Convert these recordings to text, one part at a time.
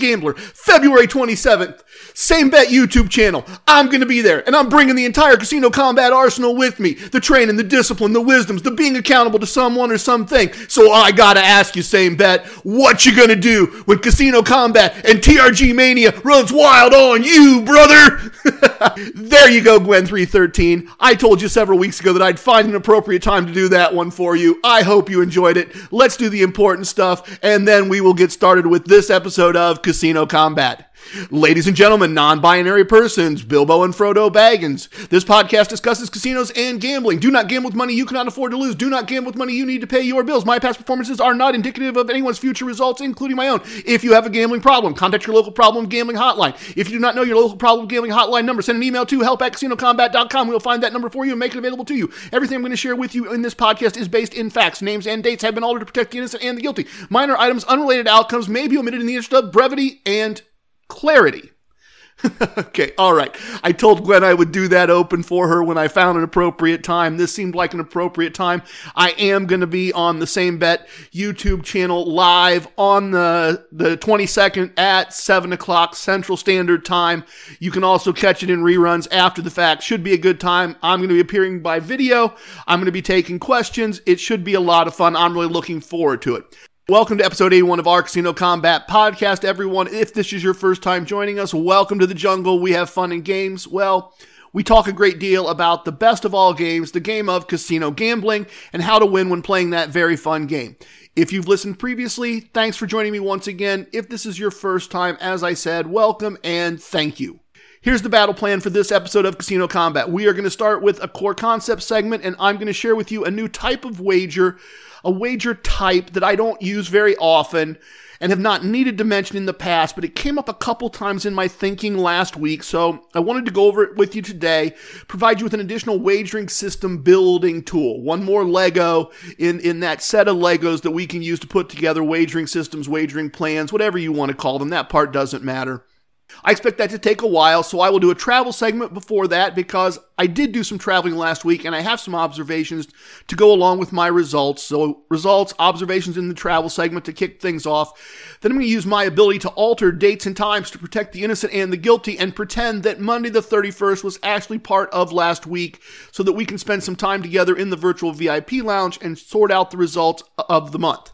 Gambler, February 27th. Same bet YouTube channel. I'm going to be there and I'm bringing the entire casino combat arsenal with me. The training, the discipline, the wisdoms, the being accountable to someone or something. So I got to ask you, same bet, what you going to do when casino combat and TRG mania runs wild on you, brother? there you go, Gwen 313. I told you several weeks ago that I'd find an appropriate time to do that one for you. I hope you enjoyed it. Let's do the important stuff and then we will get started with this episode of Casino Combat. Ladies and gentlemen, non binary persons, Bilbo and Frodo Baggins. This podcast discusses casinos and gambling. Do not gamble with money you cannot afford to lose. Do not gamble with money you need to pay your bills. My past performances are not indicative of anyone's future results, including my own. If you have a gambling problem, contact your local problem gambling hotline. If you do not know your local problem gambling hotline number, send an email to help at casinocombat.com. We'll find that number for you and make it available to you. Everything I'm going to share with you in this podcast is based in facts. Names and dates have been altered to protect the innocent and the guilty. Minor items, unrelated outcomes may be omitted in the interest of brevity and clarity. okay, all right. I told Gwen I would do that open for her when I found an appropriate time. This seemed like an appropriate time. I am going to be on the same bet YouTube channel live on the the 22nd at 7 o'clock Central Standard Time. You can also catch it in reruns after the fact. Should be a good time. I'm going to be appearing by video. I'm going to be taking questions. It should be a lot of fun. I'm really looking forward to it. Welcome to episode 81 of our Casino Combat Podcast, everyone. If this is your first time joining us, welcome to the jungle. We have fun and games. Well, we talk a great deal about the best of all games, the game of casino gambling, and how to win when playing that very fun game. If you've listened previously, thanks for joining me once again. If this is your first time, as I said, welcome and thank you. Here's the battle plan for this episode of Casino Combat. We are going to start with a core concept segment, and I'm going to share with you a new type of wager a wager type that I don't use very often and have not needed to mention in the past, but it came up a couple times in my thinking last week. So I wanted to go over it with you today, provide you with an additional wagering system building tool, one more Lego in, in that set of Legos that we can use to put together wagering systems, wagering plans, whatever you want to call them. That part doesn't matter. I expect that to take a while, so I will do a travel segment before that because I did do some traveling last week and I have some observations to go along with my results. So, results, observations in the travel segment to kick things off. Then I'm going to use my ability to alter dates and times to protect the innocent and the guilty and pretend that Monday the 31st was actually part of last week so that we can spend some time together in the virtual VIP lounge and sort out the results of the month.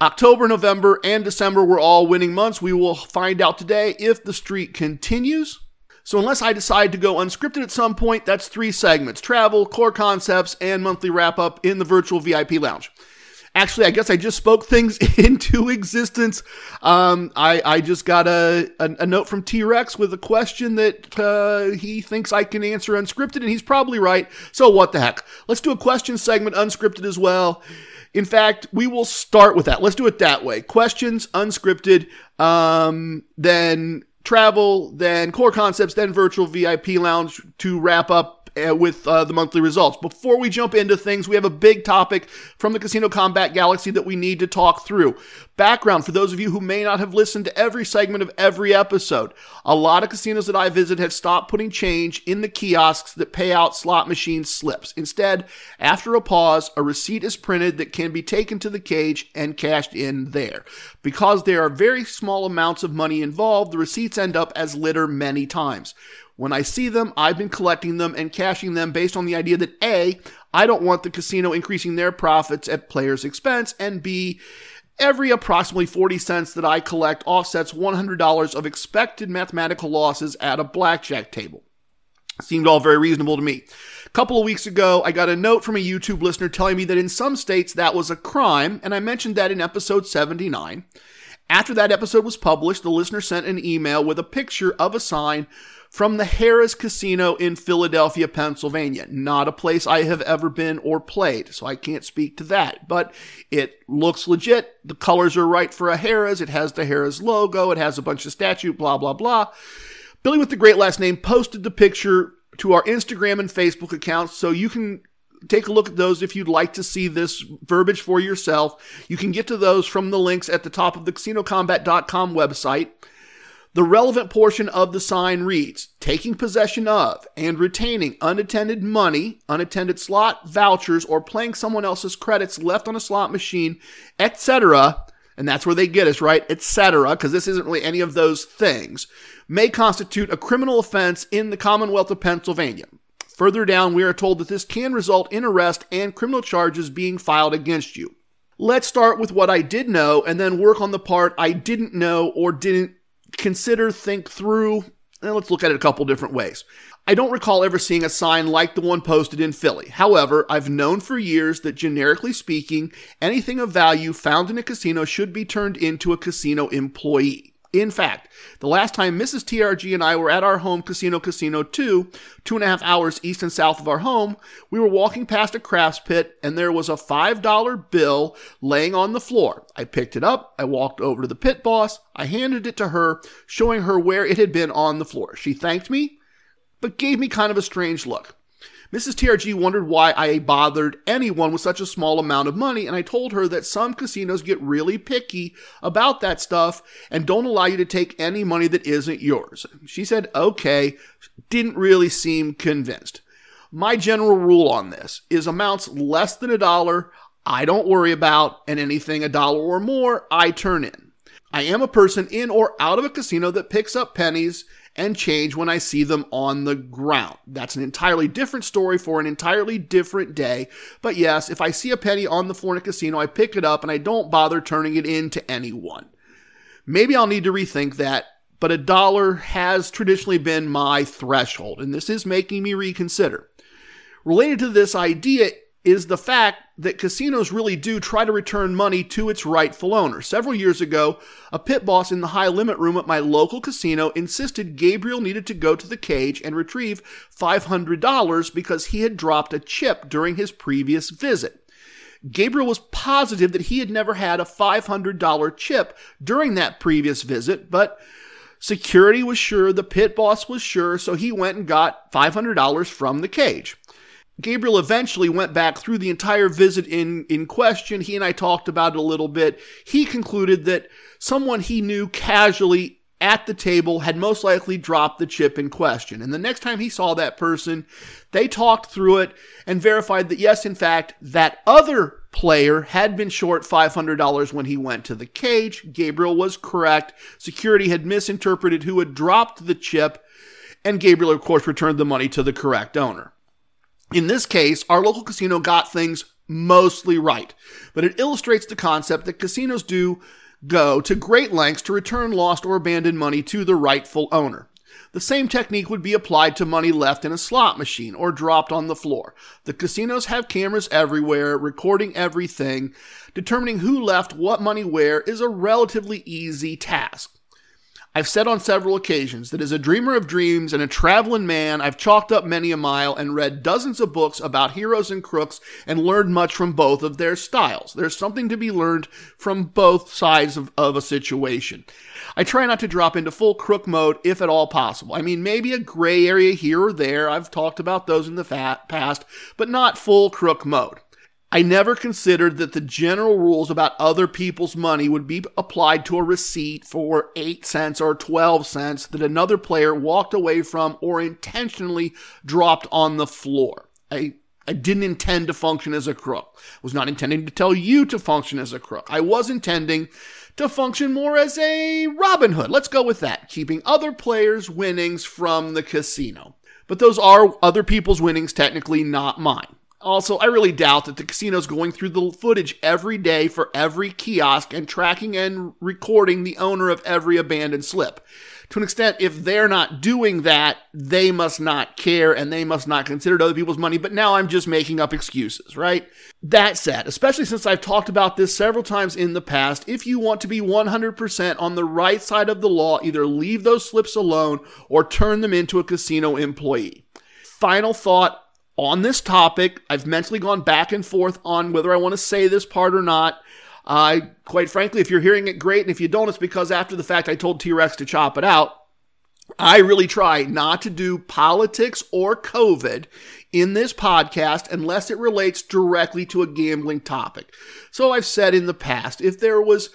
October, November, and December were all winning months. We will find out today if the streak continues. So, unless I decide to go unscripted at some point, that's three segments travel, core concepts, and monthly wrap up in the virtual VIP lounge. Actually, I guess I just spoke things into existence. Um, I, I just got a, a, a note from T Rex with a question that uh, he thinks I can answer unscripted, and he's probably right. So, what the heck? Let's do a question segment unscripted as well. In fact, we will start with that. Let's do it that way. Questions, unscripted, um, then travel, then core concepts, then virtual VIP lounge to wrap up with uh, the monthly results. Before we jump into things, we have a big topic from the Casino Combat Galaxy that we need to talk through. Background for those of you who may not have listened to every segment of every episode. A lot of casinos that I visit have stopped putting change in the kiosks that pay out slot machine slips. Instead, after a pause, a receipt is printed that can be taken to the cage and cashed in there. Because there are very small amounts of money involved, the receipts end up as litter many times. When I see them, I've been collecting them and cashing them based on the idea that A, I don't want the casino increasing their profits at players' expense, and B, every approximately 40 cents that I collect offsets $100 of expected mathematical losses at a blackjack table. Seemed all very reasonable to me. A couple of weeks ago, I got a note from a YouTube listener telling me that in some states that was a crime, and I mentioned that in episode 79. After that episode was published, the listener sent an email with a picture of a sign from the Harrah's Casino in Philadelphia, Pennsylvania. Not a place I have ever been or played, so I can't speak to that. But it looks legit. The colors are right for a Harrah's. It has the Harrah's logo. It has a bunch of statue, blah, blah, blah. Billy with the great last name posted the picture to our Instagram and Facebook accounts, so you can take a look at those if you'd like to see this verbiage for yourself. You can get to those from the links at the top of the casinocombat.com website. The relevant portion of the sign reads taking possession of and retaining unattended money, unattended slot vouchers, or playing someone else's credits left on a slot machine, etc. And that's where they get us, right? Etc. Because this isn't really any of those things, may constitute a criminal offense in the Commonwealth of Pennsylvania. Further down, we are told that this can result in arrest and criminal charges being filed against you. Let's start with what I did know and then work on the part I didn't know or didn't consider, think through, and let's look at it a couple different ways. I don't recall ever seeing a sign like the one posted in Philly. However, I've known for years that generically speaking, anything of value found in a casino should be turned into a casino employee. In fact, the last time Mrs. TRG and I were at our home casino, Casino 2, two and a half hours east and south of our home, we were walking past a craps pit and there was a $5 bill laying on the floor. I picked it up, I walked over to the pit boss, I handed it to her, showing her where it had been on the floor. She thanked me, but gave me kind of a strange look. Mrs. TRG wondered why I bothered anyone with such a small amount of money, and I told her that some casinos get really picky about that stuff and don't allow you to take any money that isn't yours. She said, okay, didn't really seem convinced. My general rule on this is amounts less than a dollar, I don't worry about, and anything a dollar or more, I turn in. I am a person in or out of a casino that picks up pennies and change when I see them on the ground. That's an entirely different story for an entirely different day. But yes, if I see a penny on the floor in a casino, I pick it up and I don't bother turning it in to anyone. Maybe I'll need to rethink that, but a dollar has traditionally been my threshold, and this is making me reconsider. Related to this idea is the fact that casinos really do try to return money to its rightful owner. Several years ago, a pit boss in the high limit room at my local casino insisted Gabriel needed to go to the cage and retrieve $500 because he had dropped a chip during his previous visit. Gabriel was positive that he had never had a $500 chip during that previous visit, but security was sure, the pit boss was sure, so he went and got $500 from the cage. Gabriel eventually went back through the entire visit in, in question. He and I talked about it a little bit. He concluded that someone he knew casually at the table had most likely dropped the chip in question. And the next time he saw that person, they talked through it and verified that yes, in fact, that other player had been short $500 when he went to the cage. Gabriel was correct. Security had misinterpreted who had dropped the chip. And Gabriel, of course, returned the money to the correct owner. In this case, our local casino got things mostly right, but it illustrates the concept that casinos do go to great lengths to return lost or abandoned money to the rightful owner. The same technique would be applied to money left in a slot machine or dropped on the floor. The casinos have cameras everywhere, recording everything. Determining who left what money where is a relatively easy task. I've said on several occasions that as a dreamer of dreams and a traveling man, I've chalked up many a mile and read dozens of books about heroes and crooks and learned much from both of their styles. There's something to be learned from both sides of, of a situation. I try not to drop into full crook mode if at all possible. I mean, maybe a gray area here or there. I've talked about those in the past, but not full crook mode. I never considered that the general rules about other people's money would be applied to a receipt for 8 cents or 12 cents that another player walked away from or intentionally dropped on the floor. I I didn't intend to function as a crook. I was not intending to tell you to function as a crook. I was intending to function more as a Robin Hood. Let's go with that, keeping other players' winnings from the casino. But those are other people's winnings, technically not mine. Also, I really doubt that the casino's going through the footage every day for every kiosk and tracking and recording the owner of every abandoned slip. To an extent, if they're not doing that, they must not care and they must not consider other people's money. But now I'm just making up excuses, right? That said, especially since I've talked about this several times in the past, if you want to be 100% on the right side of the law, either leave those slips alone or turn them into a casino employee. Final thought on this topic. I've mentally gone back and forth on whether I want to say this part or not. Uh, quite frankly, if you're hearing it, great. And if you don't, it's because after the fact I told T Rex to chop it out. I really try not to do politics or COVID in this podcast unless it relates directly to a gambling topic. So I've said in the past, if there was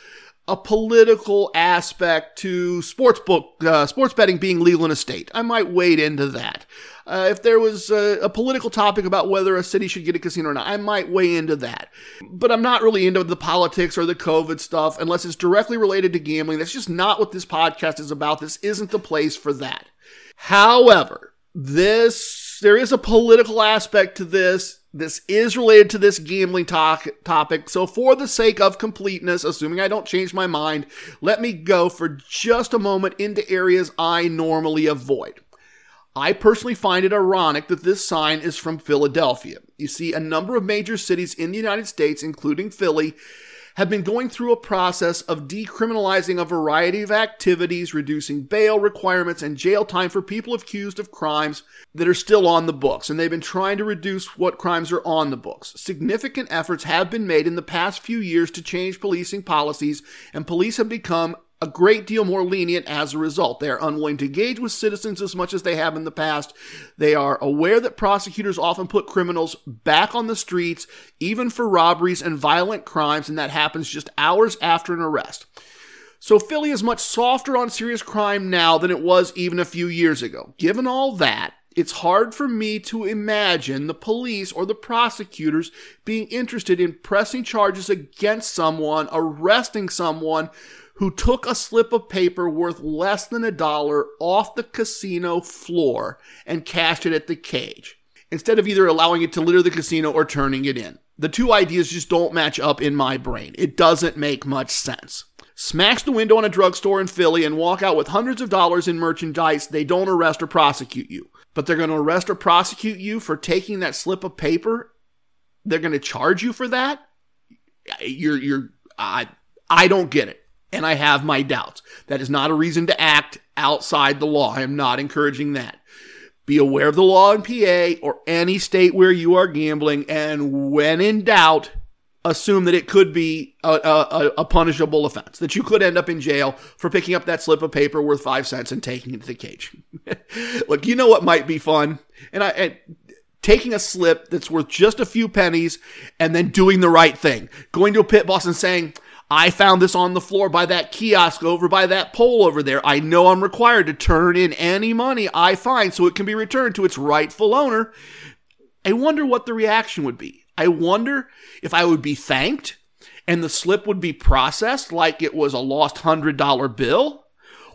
a political aspect to sports book uh, sports betting being legal in a state. I might wade into that. Uh, if there was a, a, political topic about whether a city should get a casino or not, I might weigh into that. But I'm not really into the politics or the COVID stuff unless it's directly related to gambling. That's just not what this podcast is about. This isn't the place for that. However, this there is a political aspect to this this is related to this gambling talk, topic. So, for the sake of completeness, assuming I don't change my mind, let me go for just a moment into areas I normally avoid. I personally find it ironic that this sign is from Philadelphia. You see, a number of major cities in the United States, including Philly, have been going through a process of decriminalizing a variety of activities, reducing bail requirements and jail time for people accused of crimes that are still on the books. And they've been trying to reduce what crimes are on the books. Significant efforts have been made in the past few years to change policing policies, and police have become a great deal more lenient as a result. They are unwilling to engage with citizens as much as they have in the past. They are aware that prosecutors often put criminals back on the streets, even for robberies and violent crimes, and that happens just hours after an arrest. So Philly is much softer on serious crime now than it was even a few years ago. Given all that, it's hard for me to imagine the police or the prosecutors being interested in pressing charges against someone, arresting someone who took a slip of paper worth less than a dollar off the casino floor and cashed it at the cage, instead of either allowing it to litter the casino or turning it in. The two ideas just don't match up in my brain. It doesn't make much sense. Smash the window on a drugstore in Philly and walk out with hundreds of dollars in merchandise, they don't arrest or prosecute you. But they're going to arrest or prosecute you for taking that slip of paper. They're going to charge you for that. You're, you're, I, I don't get it and I have my doubts. That is not a reason to act outside the law. I am not encouraging that. Be aware of the law in PA or any state where you are gambling, and when in doubt, assume that it could be a, a, a, punishable offense, that you could end up in jail for picking up that slip of paper worth five cents and taking it to the cage. Look, you know what might be fun? And I, and taking a slip that's worth just a few pennies and then doing the right thing. Going to a pit boss and saying, I found this on the floor by that kiosk over by that pole over there. I know I'm required to turn in any money I find so it can be returned to its rightful owner. I wonder what the reaction would be. I wonder if I would be thanked and the slip would be processed like it was a lost $100 bill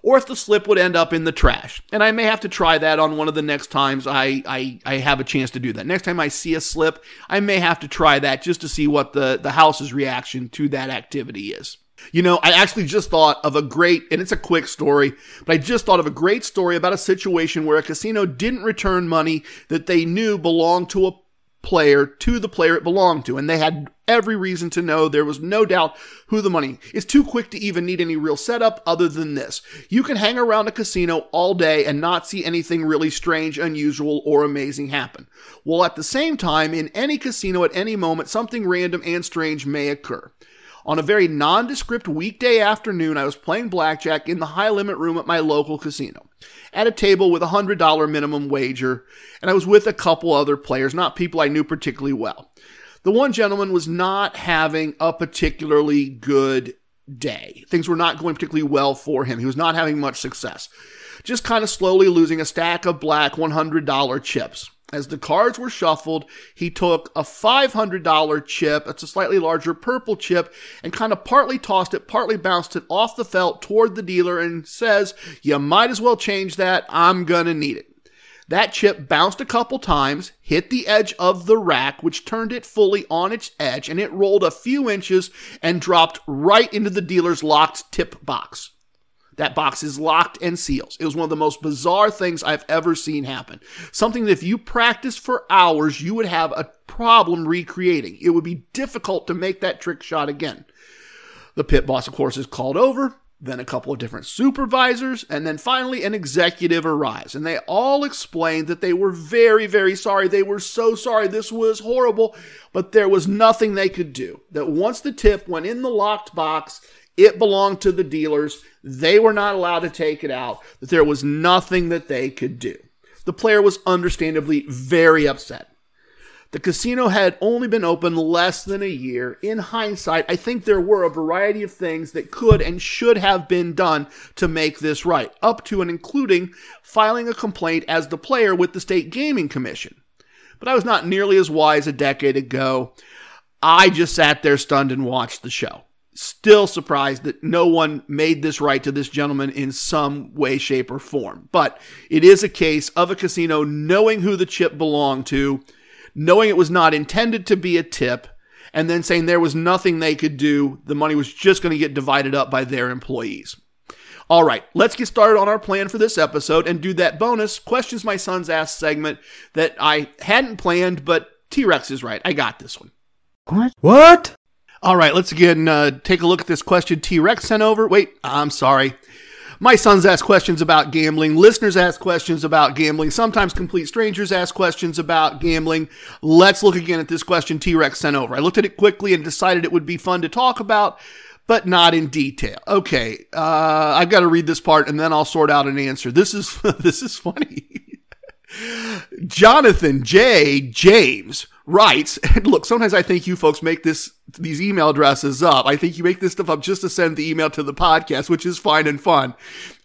or if the slip would end up in the trash. And I may have to try that on one of the next times I, I, I have a chance to do that. Next time I see a slip, I may have to try that just to see what the, the house's reaction to that activity is. You know, I actually just thought of a great, and it's a quick story, but I just thought of a great story about a situation where a casino didn't return money that they knew belonged to a player to the player it belonged to. And they had every reason to know there was no doubt who the money is too quick to even need any real setup other than this. You can hang around a casino all day and not see anything really strange, unusual, or amazing happen. While at the same time, in any casino at any moment, something random and strange may occur. On a very nondescript weekday afternoon, I was playing blackjack in the high limit room at my local casino at a table with a $100 minimum wager, and I was with a couple other players, not people I knew particularly well. The one gentleman was not having a particularly good day. Things were not going particularly well for him. He was not having much success. Just kind of slowly losing a stack of black $100 chips. As the cards were shuffled, he took a $500 chip, it's a slightly larger purple chip, and kind of partly tossed it, partly bounced it off the felt toward the dealer and says, You might as well change that. I'm gonna need it. That chip bounced a couple times, hit the edge of the rack, which turned it fully on its edge, and it rolled a few inches and dropped right into the dealer's locked tip box. That box is locked and seals. It was one of the most bizarre things I've ever seen happen. Something that if you practiced for hours, you would have a problem recreating. It would be difficult to make that trick shot again. The pit boss, of course, is called over. Then a couple of different supervisors, and then finally an executive arrives. And they all explained that they were very, very sorry. They were so sorry. This was horrible, but there was nothing they could do. That once the tip went in the locked box, it belonged to the dealers. They were not allowed to take it out, that there was nothing that they could do. The player was understandably very upset. The casino had only been open less than a year. In hindsight, I think there were a variety of things that could and should have been done to make this right, up to and including filing a complaint as the player with the State Gaming Commission. But I was not nearly as wise a decade ago. I just sat there stunned and watched the show. Still surprised that no one made this right to this gentleman in some way, shape, or form. But it is a case of a casino knowing who the chip belonged to knowing it was not intended to be a tip, and then saying there was nothing they could do. The money was just going to get divided up by their employees. All right, let's get started on our plan for this episode and do that bonus questions my sons asked segment that I hadn't planned, but T Rex is right. I got this one. What? What? All right, let's again uh, take a look at this question T Rex sent over. Wait, I'm sorry. My sons ask questions about gambling. Listeners ask questions about gambling. Sometimes complete strangers ask questions about gambling. Let's look again at this question T Rex sent over. I looked at it quickly and decided it would be fun to talk about, but not in detail. Okay, uh, I've got to read this part and then I'll sort out an answer. This is this is funny. Jonathan J. James writes, and look, sometimes I think you folks make this these email addresses up. I think you make this stuff up just to send the email to the podcast, which is fine and fun.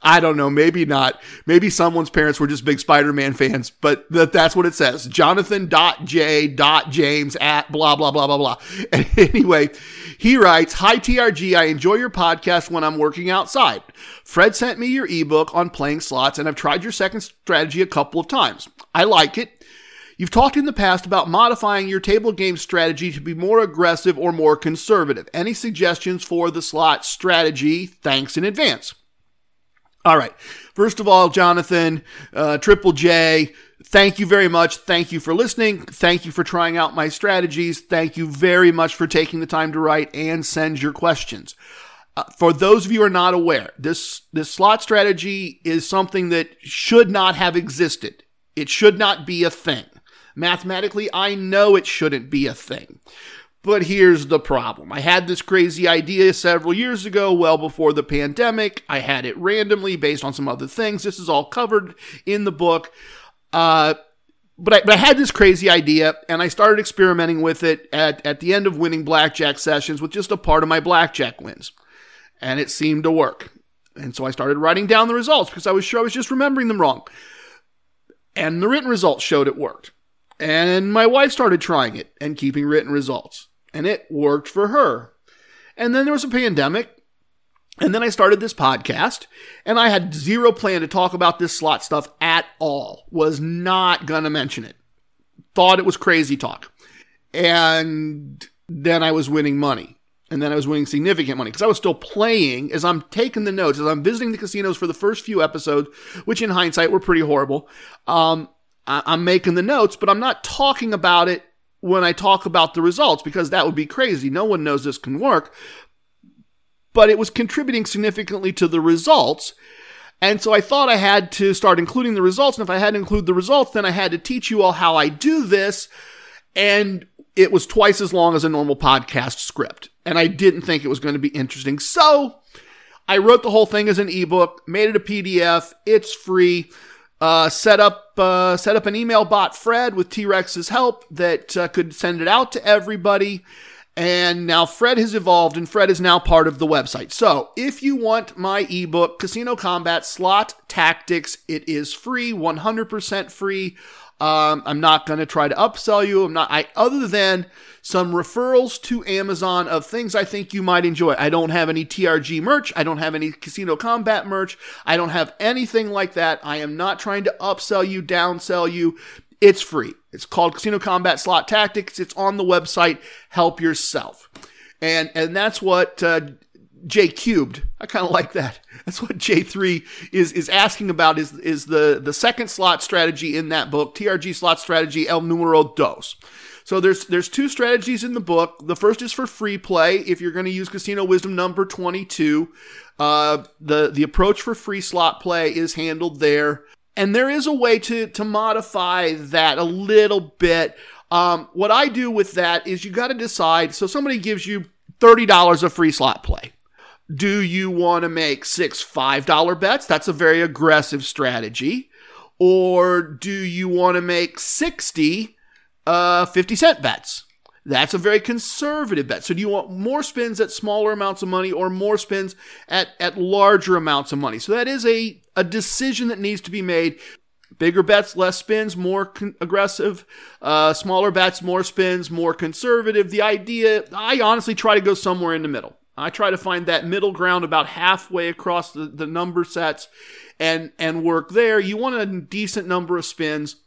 I don't know, maybe not. Maybe someone's parents were just big Spider-Man fans, but that, that's what it says. Jonathan.j.james at blah blah blah blah blah. And anyway, he writes, Hi TRG, I enjoy your podcast when I'm working outside. Fred sent me your ebook on playing slots, and I've tried your second strategy a couple of times. I like it. You've talked in the past about modifying your table game strategy to be more aggressive or more conservative. Any suggestions for the slot strategy? Thanks in advance. All right. First of all, Jonathan, uh, Triple J, thank you very much. Thank you for listening. Thank you for trying out my strategies. Thank you very much for taking the time to write and send your questions. Uh, for those of you who are not aware, this, this slot strategy is something that should not have existed. It should not be a thing. Mathematically, I know it shouldn't be a thing. But here's the problem. I had this crazy idea several years ago, well before the pandemic. I had it randomly based on some other things. This is all covered in the book. Uh, but I, but I had this crazy idea and I started experimenting with it at, at the end of winning blackjack sessions with just a part of my blackjack wins. And it seemed to work. And so I started writing down the results because I was sure I was just remembering them wrong. And the written results showed it worked. And my wife started trying it and keeping written results, and it worked for her. And then there was a pandemic, and then I started this podcast, and I had zero plan to talk about this slot stuff at all. Was not going to mention it. Thought it was crazy talk. And then I was winning money. And then I was winning significant money because I was still playing as I'm taking the notes, as I'm visiting the casinos for the first few episodes, which in hindsight were pretty horrible. Um, I'm making the notes, but I'm not talking about it when I talk about the results because that would be crazy. No one knows this can work. But it was contributing significantly to the results. And so I thought I had to start including the results. And if I had to include the results, then I had to teach you all how I do this. And it was twice as long as a normal podcast script. And I didn't think it was going to be interesting. So I wrote the whole thing as an ebook, made it a PDF. It's free. Uh, set up uh, set up an email bot, Fred, with T Rex's help that uh, could send it out to everybody. And now Fred has evolved, and Fred is now part of the website. So if you want my ebook, Casino Combat Slot Tactics, it is free, 100% free. Um, I'm not going to try to upsell you. I'm not. I other than some referrals to Amazon of things I think you might enjoy. I don't have any TRG merch. I don't have any Casino Combat merch. I don't have anything like that. I am not trying to upsell you, downsell you. It's free. It's called Casino Combat Slot Tactics. It's on the website. Help yourself. And and that's what uh, J cubed. I kind of like that. That's what J3 is is asking about is is the the second slot strategy in that book, TRG slot strategy El Numero Dos. So there's there's two strategies in the book. The first is for free play. If you're going to use Casino Wisdom number 22, uh, the the approach for free slot play is handled there. And there is a way to to modify that a little bit. Um, what I do with that is you got to decide. So somebody gives you thirty dollars of free slot play. Do you want to make six $5 bets? That's a very aggressive strategy. Or do you want to make 60 uh, 50 cent bets. That's a very conservative bet. So do you want more spins at smaller amounts of money or more spins at, at larger amounts of money? So that is a, a decision that needs to be made. Bigger bets, less spins, more con- aggressive. Uh, smaller bets, more spins, more conservative. The idea, I honestly try to go somewhere in the middle. I try to find that middle ground about halfway across the, the number sets and, and work there. You want a decent number of spins,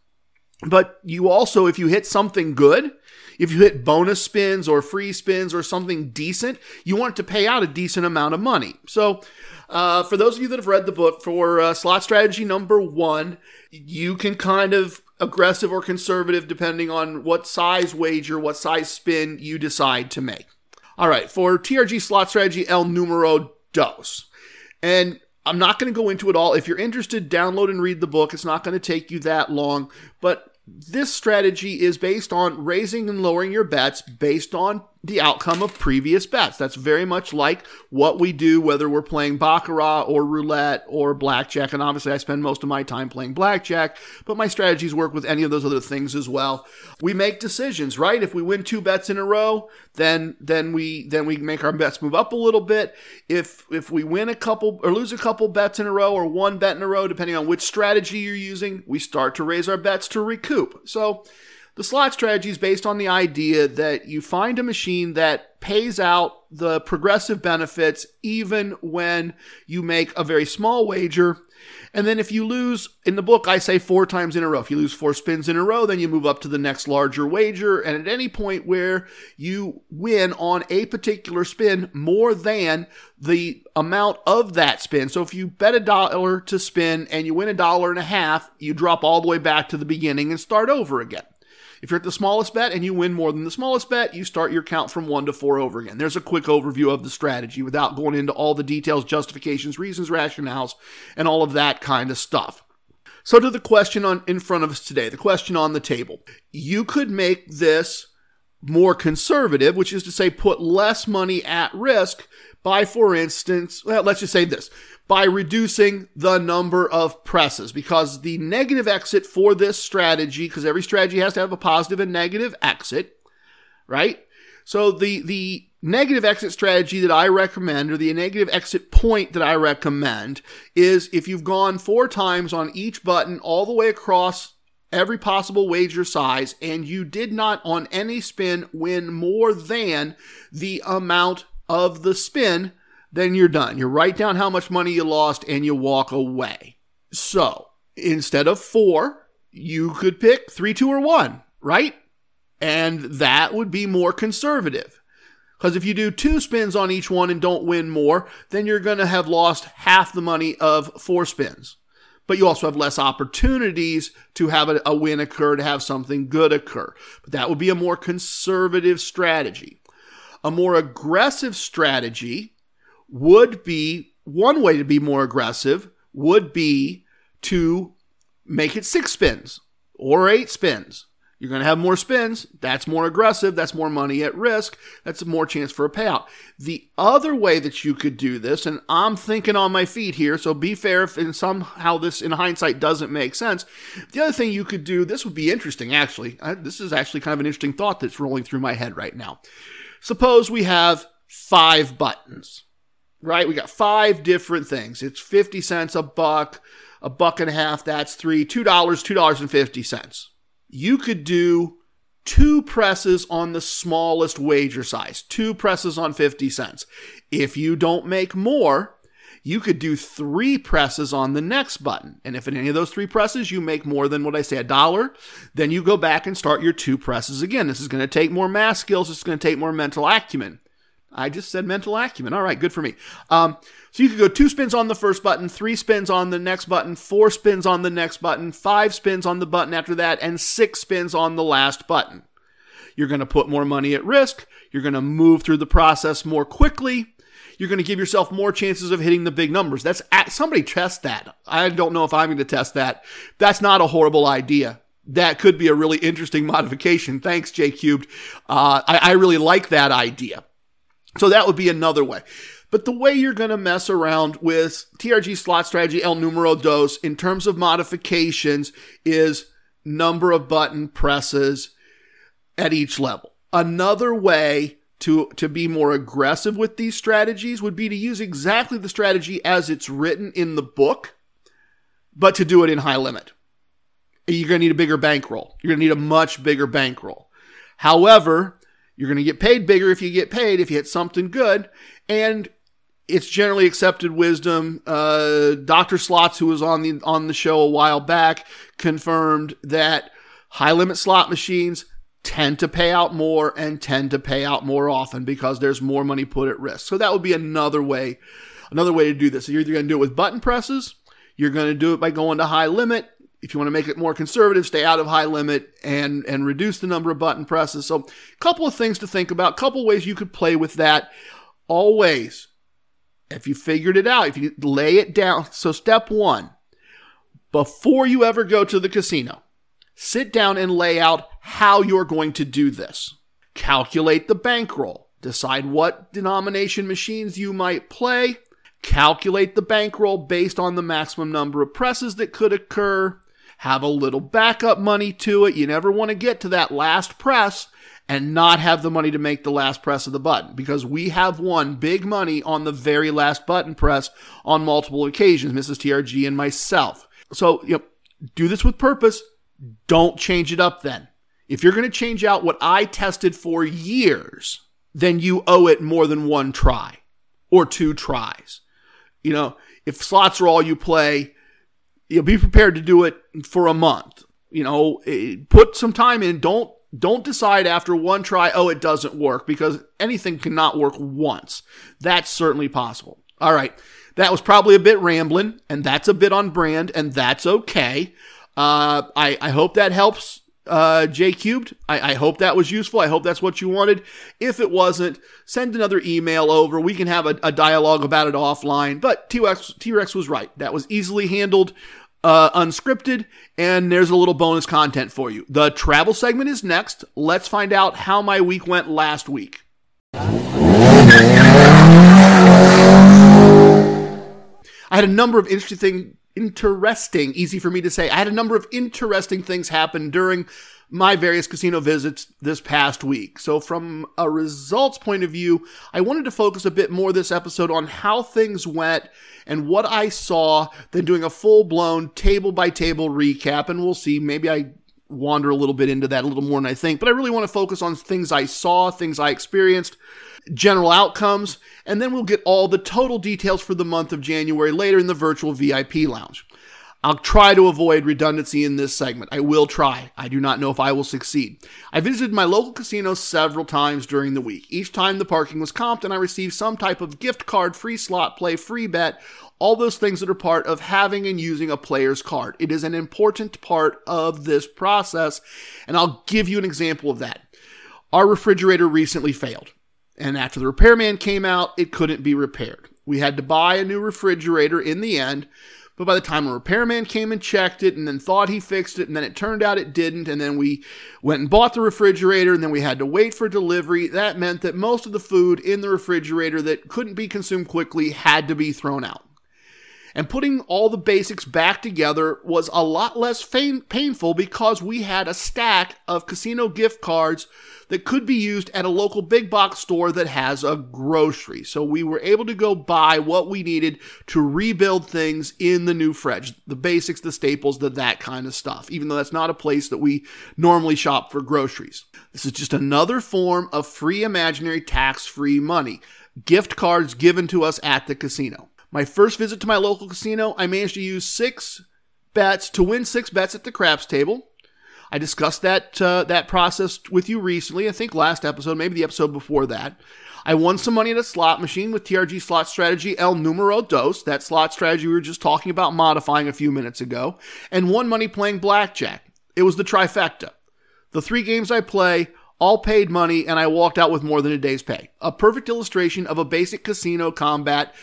but you also, if you hit something good, if you hit bonus spins or free spins or something decent, you want to pay out a decent amount of money. So, uh, for those of you that have read the book for uh, slot strategy number one, you can kind of aggressive or conservative depending on what size wager, what size spin you decide to make. All right, for TRG slot strategy El Numero Dos. And I'm not going to go into it all. If you're interested, download and read the book. It's not going to take you that long. But this strategy is based on raising and lowering your bets based on the outcome of previous bets. That's very much like what we do, whether we're playing Baccarat or roulette or blackjack. And obviously, I spend most of my time playing blackjack, but my strategies work with any of those other things as well. We make decisions, right? If we win two bets in a row, then then we then we make our bets move up a little bit. If if we win a couple or lose a couple bets in a row or one bet in a row, depending on which strategy you're using, we start to raise our bets to recoup. So the slot strategy is based on the idea that you find a machine that pays out the progressive benefits even when you make a very small wager. And then if you lose, in the book, I say four times in a row. If you lose four spins in a row, then you move up to the next larger wager. And at any point where you win on a particular spin more than the amount of that spin. So if you bet a dollar to spin and you win a dollar and a half, you drop all the way back to the beginning and start over again. If you're at the smallest bet and you win more than the smallest bet, you start your count from one to four over again. There's a quick overview of the strategy without going into all the details, justifications, reasons, rationales, and all of that kind of stuff. So to the question on in front of us today, the question on the table. You could make this more conservative, which is to say put less money at risk by, for instance, well, let's just say this by reducing the number of presses because the negative exit for this strategy, because every strategy has to have a positive and negative exit, right? So the, the negative exit strategy that I recommend or the negative exit point that I recommend is if you've gone four times on each button all the way across every possible wager size and you did not on any spin win more than the amount of the spin then you're done. You write down how much money you lost and you walk away. So instead of four, you could pick three, two, or one, right? And that would be more conservative. Because if you do two spins on each one and don't win more, then you're going to have lost half the money of four spins. But you also have less opportunities to have a, a win occur, to have something good occur. But that would be a more conservative strategy. A more aggressive strategy would be one way to be more aggressive would be to make it six spins or eight spins. You're going to have more spins. That's more aggressive. That's more money at risk. That's more chance for a payout. The other way that you could do this, and I'm thinking on my feet here, so be fair if in somehow this in hindsight doesn't make sense. The other thing you could do, this would be interesting actually. I, this is actually kind of an interesting thought that's rolling through my head right now. Suppose we have five buttons right? We got five different things. It's 50 cents, a buck, a buck and a half, that's three, $2, $2.50. You could do two presses on the smallest wager size, two presses on 50 cents. If you don't make more, you could do three presses on the next button. And if in any of those three presses you make more than what I say, a dollar, then you go back and start your two presses again. This is going to take more math skills. It's going to take more mental acumen. I just said mental acumen. All right, good for me. Um, so you could go two spins on the first button, three spins on the next button, four spins on the next button, five spins on the button after that, and six spins on the last button. You're going to put more money at risk. You're going to move through the process more quickly. You're going to give yourself more chances of hitting the big numbers. That's at, somebody test that. I don't know if I'm going to test that. That's not a horrible idea that could be a really interesting modification. Thanks, J Cubed. Uh, I, I, really like that idea. So that would be another way. But the way you're going to mess around with TRG slot strategy El Numero Dos in terms of modifications is number of button presses. at each level. Another way to, to be more aggressive with these strategies would be to use exactly the strategy as it's written in the book, but to do it in high limit. You're going to need a bigger bankroll. You're going to need a much bigger bankroll. However, you're going to get paid bigger if you get paid, if you hit something good. And it's generally accepted wisdom. Uh, Dr. Slots, who was on the, on the show a while back, confirmed that high limit slot machines tend to pay out more and tend to pay out more often because there's more money put at risk. So that would be another way, another way to do this. You're either going to do it with button presses, you're going to do it by going to high limit. If you want to make it more conservative, stay out of high limit and and reduce the number of button presses. So a couple of things to think about, a couple ways you could play with that. Always, if you figured it out, if you lay it down. So step one, before you ever go to the casino, sit down and lay out how you're going to do this. Calculate the bankroll. Decide what denomination machines you might play. Calculate the bankroll based on the maximum number of presses that could occur. Have a little backup money to it. You never want to get to that last press and not have the money to make the last press of the button because we have won big money on the very last button press on multiple occasions, Mrs. TRG and myself. So, you know, do this with purpose. Don't change it up then. If you're going to change out what I tested for years, then you owe it more than one try or two tries. You know, if slots are all you play, you'll be prepared to do it for a month. You know, eh, put some time in. Don't don't decide after one try, oh, it doesn't work because anything cannot work once. That's certainly possible. All right. That was probably a bit rambling and that's a bit on brand and that's okay. Uh, I, I hope that helps uh, J Cubed. I, I, hope that was useful. I hope that's what you wanted. If it wasn't, send another email over. We can have a, a dialogue about it offline. But T-Rex, T-Rex was right. That was easily handled, uh, unscripted, and there's a little bonus content for you. The travel segment is next. Let's find out how my week went last week. I had a number of interesting interesting, easy for me to say. I had a number of interesting things happen during my various casino visits this past week. So, from a results point of view, I wanted to focus a bit more this episode on how things went and what I saw than doing a full blown table by table recap. And we'll see. Maybe I wander a little bit into that a little more than I think, but I really want to focus on things I saw, things I experienced, general outcomes, and then we'll get all the total details for the month of January later in the virtual VIP lounge. I'll try to avoid redundancy in this segment. I will try. I do not know if I will succeed. I visited my local casino several times during the week. Each time the parking was comped and I received some type of gift card, free slot play, free bet, all those things that are part of having and using a player's card. It is an important part of this process, and I'll give you an example of that. Our refrigerator recently failed. And after the repairman came out, it couldn't be repaired. We had to buy a new refrigerator in the end, but by the time a repairman came and checked it and then thought he fixed it, and then it turned out it didn't, and then we went and bought the refrigerator, and then we had to wait for delivery, that meant that most of the food in the refrigerator that couldn't be consumed quickly had to be thrown out. And putting all the basics back together was a lot less painful because we had a stack of casino gift cards that could be used at a local big box store that has a grocery. So we were able to go buy what we needed to rebuild things in the new fridge. The basics, the staples, the that kind of stuff, even though that's not a place that we normally shop for groceries. This is just another form of free imaginary tax free money. Gift cards given to us at the casino. My first visit to my local casino, I managed to use six bets to win six bets at the craps table. I discussed that uh, that process with you recently. I think last episode, maybe the episode before that. I won some money at a slot machine with TRG slot strategy El Numero Dos, that slot strategy we were just talking about modifying a few minutes ago, and won money playing blackjack. It was the trifecta. The three games I play all paid money, and I walked out with more than a day's pay. A perfect illustration of a basic casino combat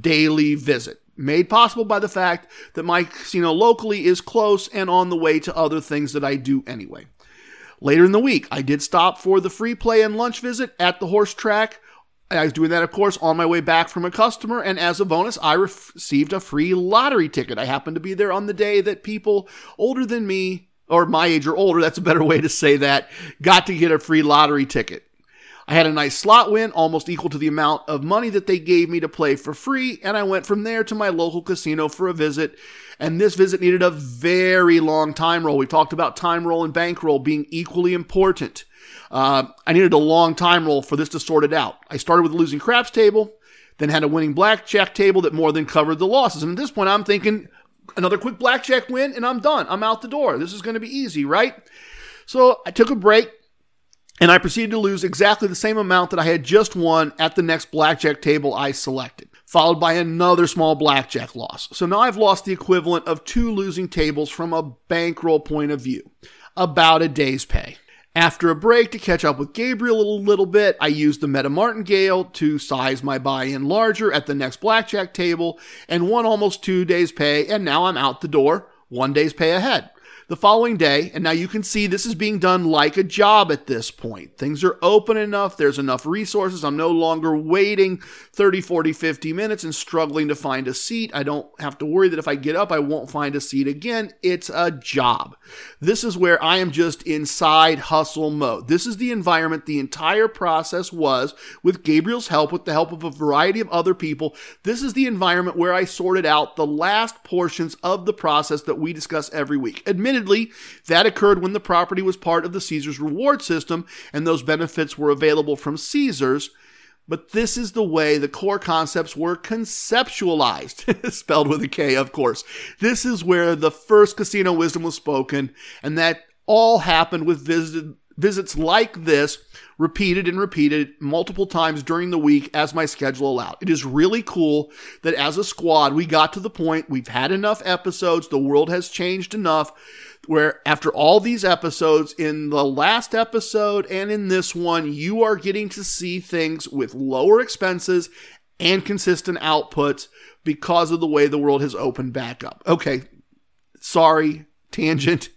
daily visit. Made possible by the fact that my casino locally is close and on the way to other things that I do anyway. Later in the week, I did stop for the free play and lunch visit at the horse track. I was doing that, of course, on my way back from a customer, and as a bonus, I received a free lottery ticket. I happened to be there on the day that people older than me or my age or older, that's a better way to say that, got to get a free lottery ticket. I had a nice slot win, almost equal to the amount of money that they gave me to play for free, and I went from there to my local casino for a visit. And this visit needed a very long time roll. We talked about time roll and bankroll being equally important. Uh, I needed a long time roll for this to sort it out. I started with a losing craps table, then had a winning blackjack table that more than covered the losses. And at this point, I'm thinking another quick blackjack win, and I'm done. I'm out the door. This is going to be easy, right? So I took a break, and I proceeded to lose exactly the same amount that I had just won at the next blackjack table I selected, followed by another small blackjack loss. So now I've lost the equivalent of two losing tables from a bankroll point of view, about a day's pay. After a break to catch up with Gabriel a little bit, I used the Meta Martingale to size my buy in larger at the next blackjack table and won almost two days' pay, and now I'm out the door, one day's pay ahead the following day. And now you can see this is being done like a job at this point. Things are open enough. There's enough resources. I'm no longer waiting 30, 40, 50 minutes and struggling to find a seat. I don't have to worry that if I get up, I won't find a seat again. It's a job. This is where I am just inside hustle mode. This is the environment the entire process was with Gabriel's help, with the help of a variety of other people. This is the environment where I sorted out the last portions of the process that we discuss every week. Admittedly, Admittedly, that occurred when the property was part of the Caesars reward system and those benefits were available from Caesars. But this is the way the core concepts were conceptualized, spelled with a K, of course. This is where the first casino wisdom was spoken, and that all happened with visit, visits like this repeated and repeated multiple times during the week as my schedule allowed. It is really cool that as a squad, we got to the point, we've had enough episodes, the world has changed enough where after all these episodes, in the last episode and in this one, you are getting to see things with lower expenses and consistent outputs because of the way the world has opened back up. Okay, sorry, tangent.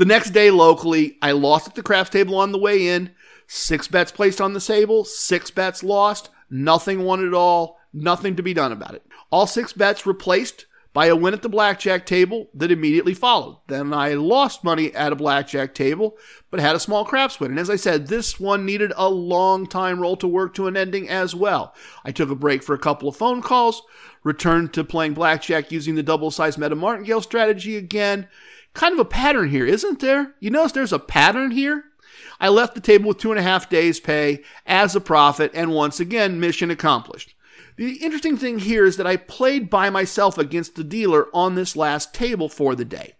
The next day locally, I lost at the craps table on the way in. Six bets placed on the table, six bets lost, nothing won at all, nothing to be done about it. All six bets replaced by a win at the blackjack table that immediately followed. Then I lost money at a blackjack table, but had a small craps win. And as I said, this one needed a long time roll to work to an ending as well. I took a break for a couple of phone calls, returned to playing blackjack using the double size meta martingale strategy again. Kind of a pattern here, isn't there? You notice there's a pattern here? I left the table with two and a half days' pay as a profit, and once again, mission accomplished. The interesting thing here is that I played by myself against the dealer on this last table for the day.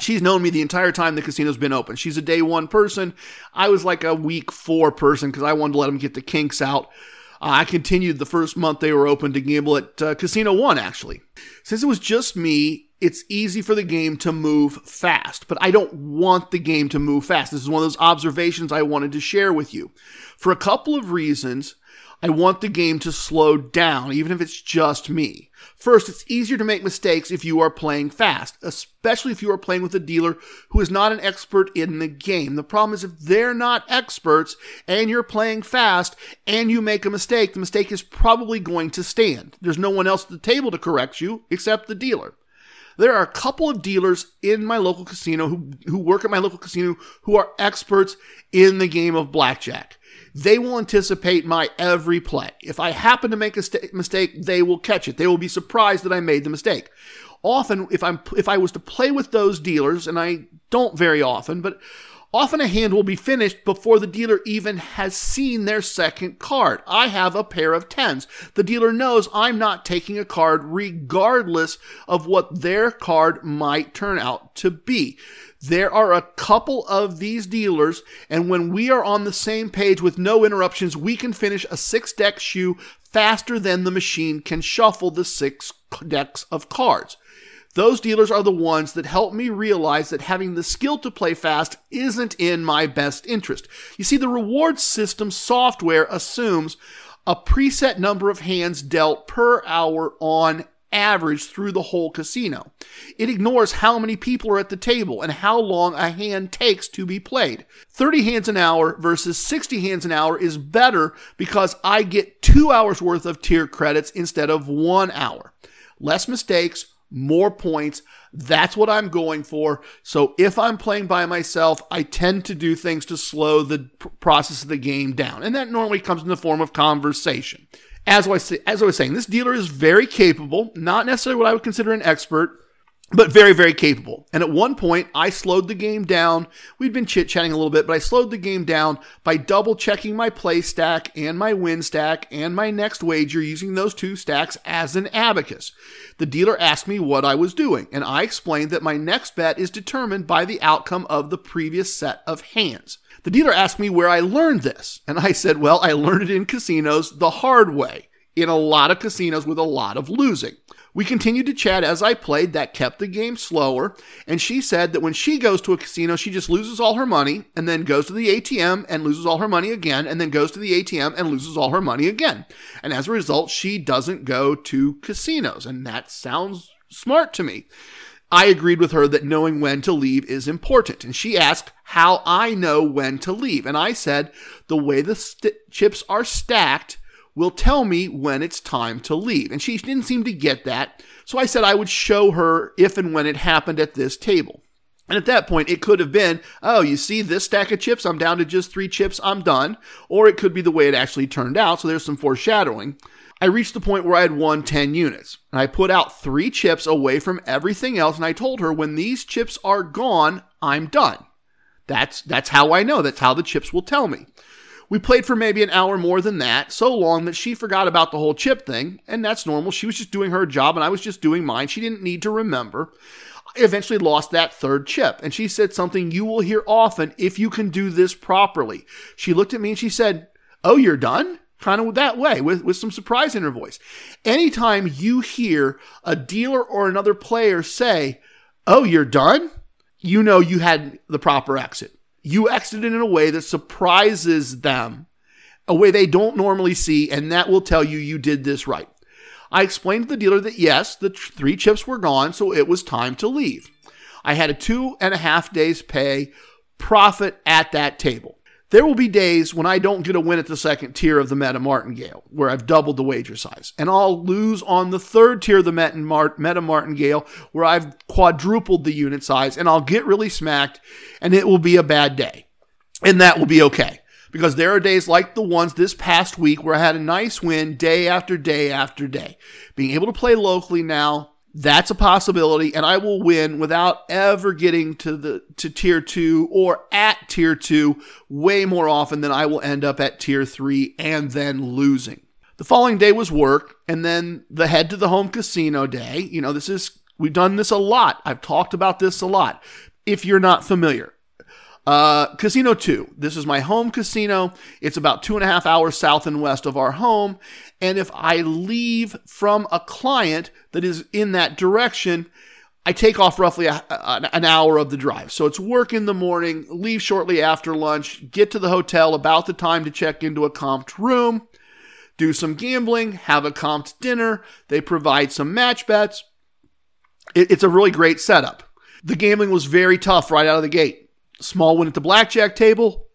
She's known me the entire time the casino's been open. She's a day one person. I was like a week four person because I wanted to let them get the kinks out. Uh, I continued the first month they were open to gamble at uh, Casino One, actually. Since it was just me, it's easy for the game to move fast, but I don't want the game to move fast. This is one of those observations I wanted to share with you. For a couple of reasons, I want the game to slow down, even if it's just me. First, it's easier to make mistakes if you are playing fast, especially if you are playing with a dealer who is not an expert in the game. The problem is if they're not experts and you're playing fast and you make a mistake, the mistake is probably going to stand. There's no one else at the table to correct you except the dealer. There are a couple of dealers in my local casino who, who work at my local casino who are experts in the game of blackjack. They will anticipate my every play. If I happen to make a st- mistake, they will catch it. They will be surprised that I made the mistake. Often, if I'm if I was to play with those dealers, and I don't very often, but Often a hand will be finished before the dealer even has seen their second card. I have a pair of tens. The dealer knows I'm not taking a card regardless of what their card might turn out to be. There are a couple of these dealers, and when we are on the same page with no interruptions, we can finish a six deck shoe faster than the machine can shuffle the six decks of cards. Those dealers are the ones that help me realize that having the skill to play fast isn't in my best interest. You see, the reward system software assumes a preset number of hands dealt per hour on average through the whole casino. It ignores how many people are at the table and how long a hand takes to be played. 30 hands an hour versus 60 hands an hour is better because I get two hours worth of tier credits instead of one hour. Less mistakes, more points. That's what I'm going for. So if I'm playing by myself, I tend to do things to slow the process of the game down. And that normally comes in the form of conversation. As I, as I was saying, this dealer is very capable, not necessarily what I would consider an expert, but very, very capable. And at one point, I slowed the game down. We'd been chit chatting a little bit, but I slowed the game down by double checking my play stack and my win stack and my next wager using those two stacks as an abacus. The dealer asked me what I was doing, and I explained that my next bet is determined by the outcome of the previous set of hands. The dealer asked me where I learned this, and I said, well, I learned it in casinos the hard way, in a lot of casinos with a lot of losing. We continued to chat as I played. That kept the game slower. And she said that when she goes to a casino, she just loses all her money and then goes to the ATM and loses all her money again and then goes to the ATM and loses all her money again. And as a result, she doesn't go to casinos. And that sounds smart to me. I agreed with her that knowing when to leave is important. And she asked how I know when to leave. And I said the way the st- chips are stacked will tell me when it's time to leave. And she didn't seem to get that. So I said I would show her if and when it happened at this table. And at that point, it could have been, oh, you see this stack of chips? I'm down to just three chips. I'm done. Or it could be the way it actually turned out. So there's some foreshadowing. I reached the point where I had won 10 units. And I put out three chips away from everything else. And I told her, when these chips are gone, I'm done. That's, that's how I know. That's how the chips will tell me. We played for maybe an hour more than that, so long that she forgot about the whole chip thing, and that's normal. She was just doing her job and I was just doing mine. She didn't need to remember. I eventually lost that third chip, and she said something you will hear often if you can do this properly. She looked at me and she said, Oh, you're done? Kind of that way, with, with some surprise in her voice. Anytime you hear a dealer or another player say, Oh, you're done? You know you had the proper exit you exited in a way that surprises them, a way they don't normally see, and that will tell you you did this right. I explained to the dealer that yes, the three chips were gone, so it was time to leave. I had a two and a half days pay profit at that table. There will be days when I don't get a win at the second tier of the Meta Martingale, where I've doubled the wager size. And I'll lose on the third tier of the Meta Martingale, where I've quadrupled the unit size, and I'll get really smacked, and it will be a bad day. And that will be okay. Because there are days like the ones this past week where I had a nice win day after day after day. Being able to play locally now, that's a possibility, and I will win without ever getting to the to tier two or at tier two way more often than I will end up at tier three and then losing. The following day was work, and then the head to the home casino day. You know, this is we've done this a lot. I've talked about this a lot. If you're not familiar, uh, casino 2. This is my home casino. It's about two and a half hours south and west of our home. And if I leave from a client that is in that direction, I take off roughly a, an hour of the drive. So it's work in the morning, leave shortly after lunch, get to the hotel about the time to check into a comped room, do some gambling, have a comped dinner. They provide some match bets. It, it's a really great setup. The gambling was very tough right out of the gate small win at the blackjack table,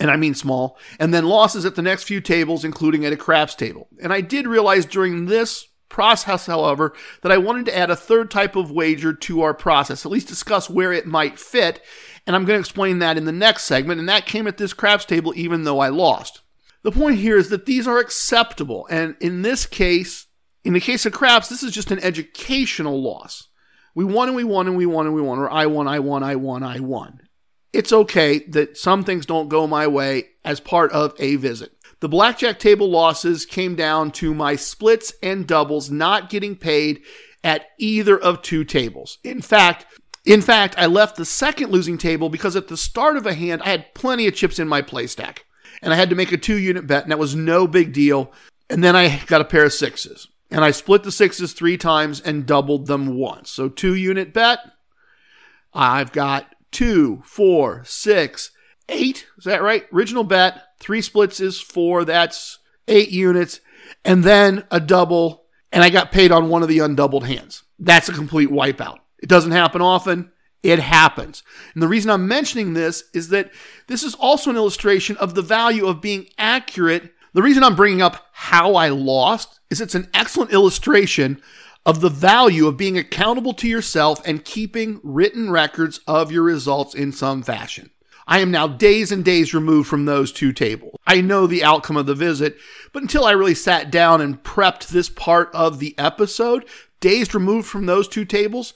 and I mean small, and then losses at the next few tables, including at a craps table. And I did realize during this process, however, that I wanted to add a third type of wager to our process, at least discuss where it might fit. And I'm going to explain that in the next segment. And that came at this craps table, even though I lost. The point here is that these are acceptable. And in this case, in the case of craps, this is just an educational loss. We won and we won and we won and we won, or I won, I won, I won, I won it's okay that some things don't go my way as part of a visit. The blackjack table losses came down to my splits and doubles not getting paid at either of two tables. In fact, in fact, I left the second losing table because at the start of a hand, I had plenty of chips in my play stack. And I had to make a two unit bet, and that was no big deal. And then I got a pair of sixes. And I split the sixes three times and doubled them once. So two unit bet. I've got two, four, six, eight. Is that right? Original bet. Three splits is four. That's eight units. And then a double. And I got paid on one of the undoubled hands. That's a complete wipeout. It doesn't happen often. It happens. And the reason I'm mentioning this is that this is also an illustration of the value of being accurate The reason I'm bringing up how I lost is it's an excellent illustration of the value of being accountable to yourself and keeping written records of your results in some fashion. I am now days and days removed from those two tables. I know the outcome of the visit, but until I really sat down and prepped this part of the episode, days removed from those two tables,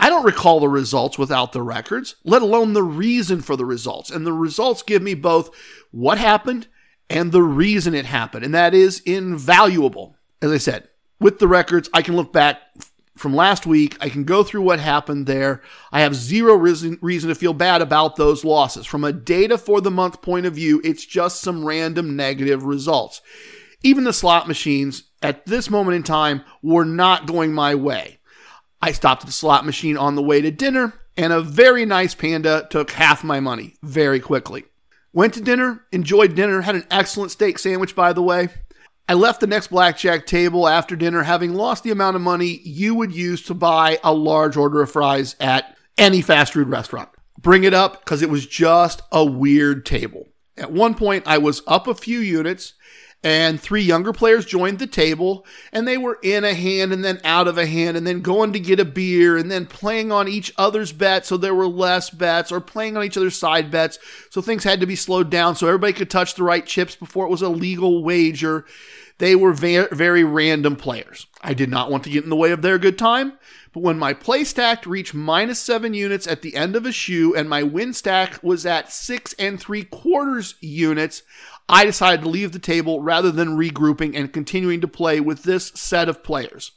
I don't recall the results without the records, let alone the reason for the results. And the results give me both what happened and the reason it happened. And that is invaluable. As I said, with the records, I can look back from last week. I can go through what happened there. I have zero reason, reason to feel bad about those losses. From a data for the month point of view, it's just some random negative results. Even the slot machines at this moment in time were not going my way. I stopped at the slot machine on the way to dinner, and a very nice panda took half my money very quickly. Went to dinner, enjoyed dinner, had an excellent steak sandwich, by the way. I left the next blackjack table after dinner having lost the amount of money you would use to buy a large order of fries at any fast food restaurant. Bring it up because it was just a weird table. At one point, I was up a few units and three younger players joined the table and they were in a hand and then out of a hand and then going to get a beer and then playing on each other's bets so there were less bets or playing on each other's side bets. So things had to be slowed down so everybody could touch the right chips before it was a legal wager they were very, very random players. I did not want to get in the way of their good time, but when my play stack reached minus seven units at the end of a shoe and my win stack was at six and three quarters units, I decided to leave the table rather than regrouping and continuing to play with this set of players.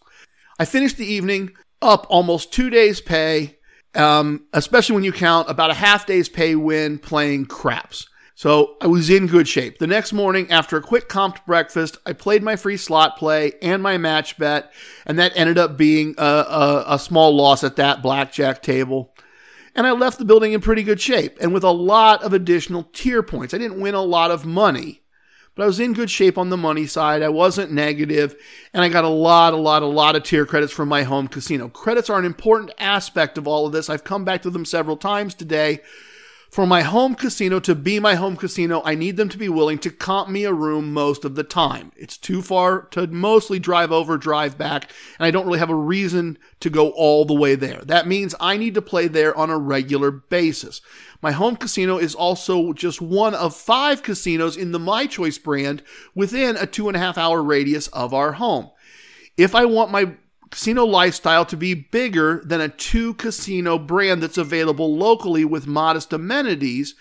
I finished the evening up almost two days' pay, um, especially when you count about a half day's pay win playing craps. So I was in good shape. The next morning, after a quick comped breakfast, I played my free slot play and my match bet, and that ended up being a, a, a small loss at that blackjack table. And I left the building in pretty good shape and with a lot of additional tier points. I didn't win a lot of money, but I was in good shape on the money side. I wasn't negative, and I got a lot, a lot, a lot of tier credits from my home casino. Credits are an important aspect of all of this. I've come back to them several times today for my home casino to be my home casino, I need them to be willing to comp me a room most of the time. It's too far to mostly drive over, drive back, and I don't really have a reason to go all the way there. That means I need to play there on a regular basis. My home casino is also just one of five casinos in the My Choice brand within a two and a half hour radius of our home. If I want my casino lifestyle to be bigger than a two casino brand that's available locally with modest amenities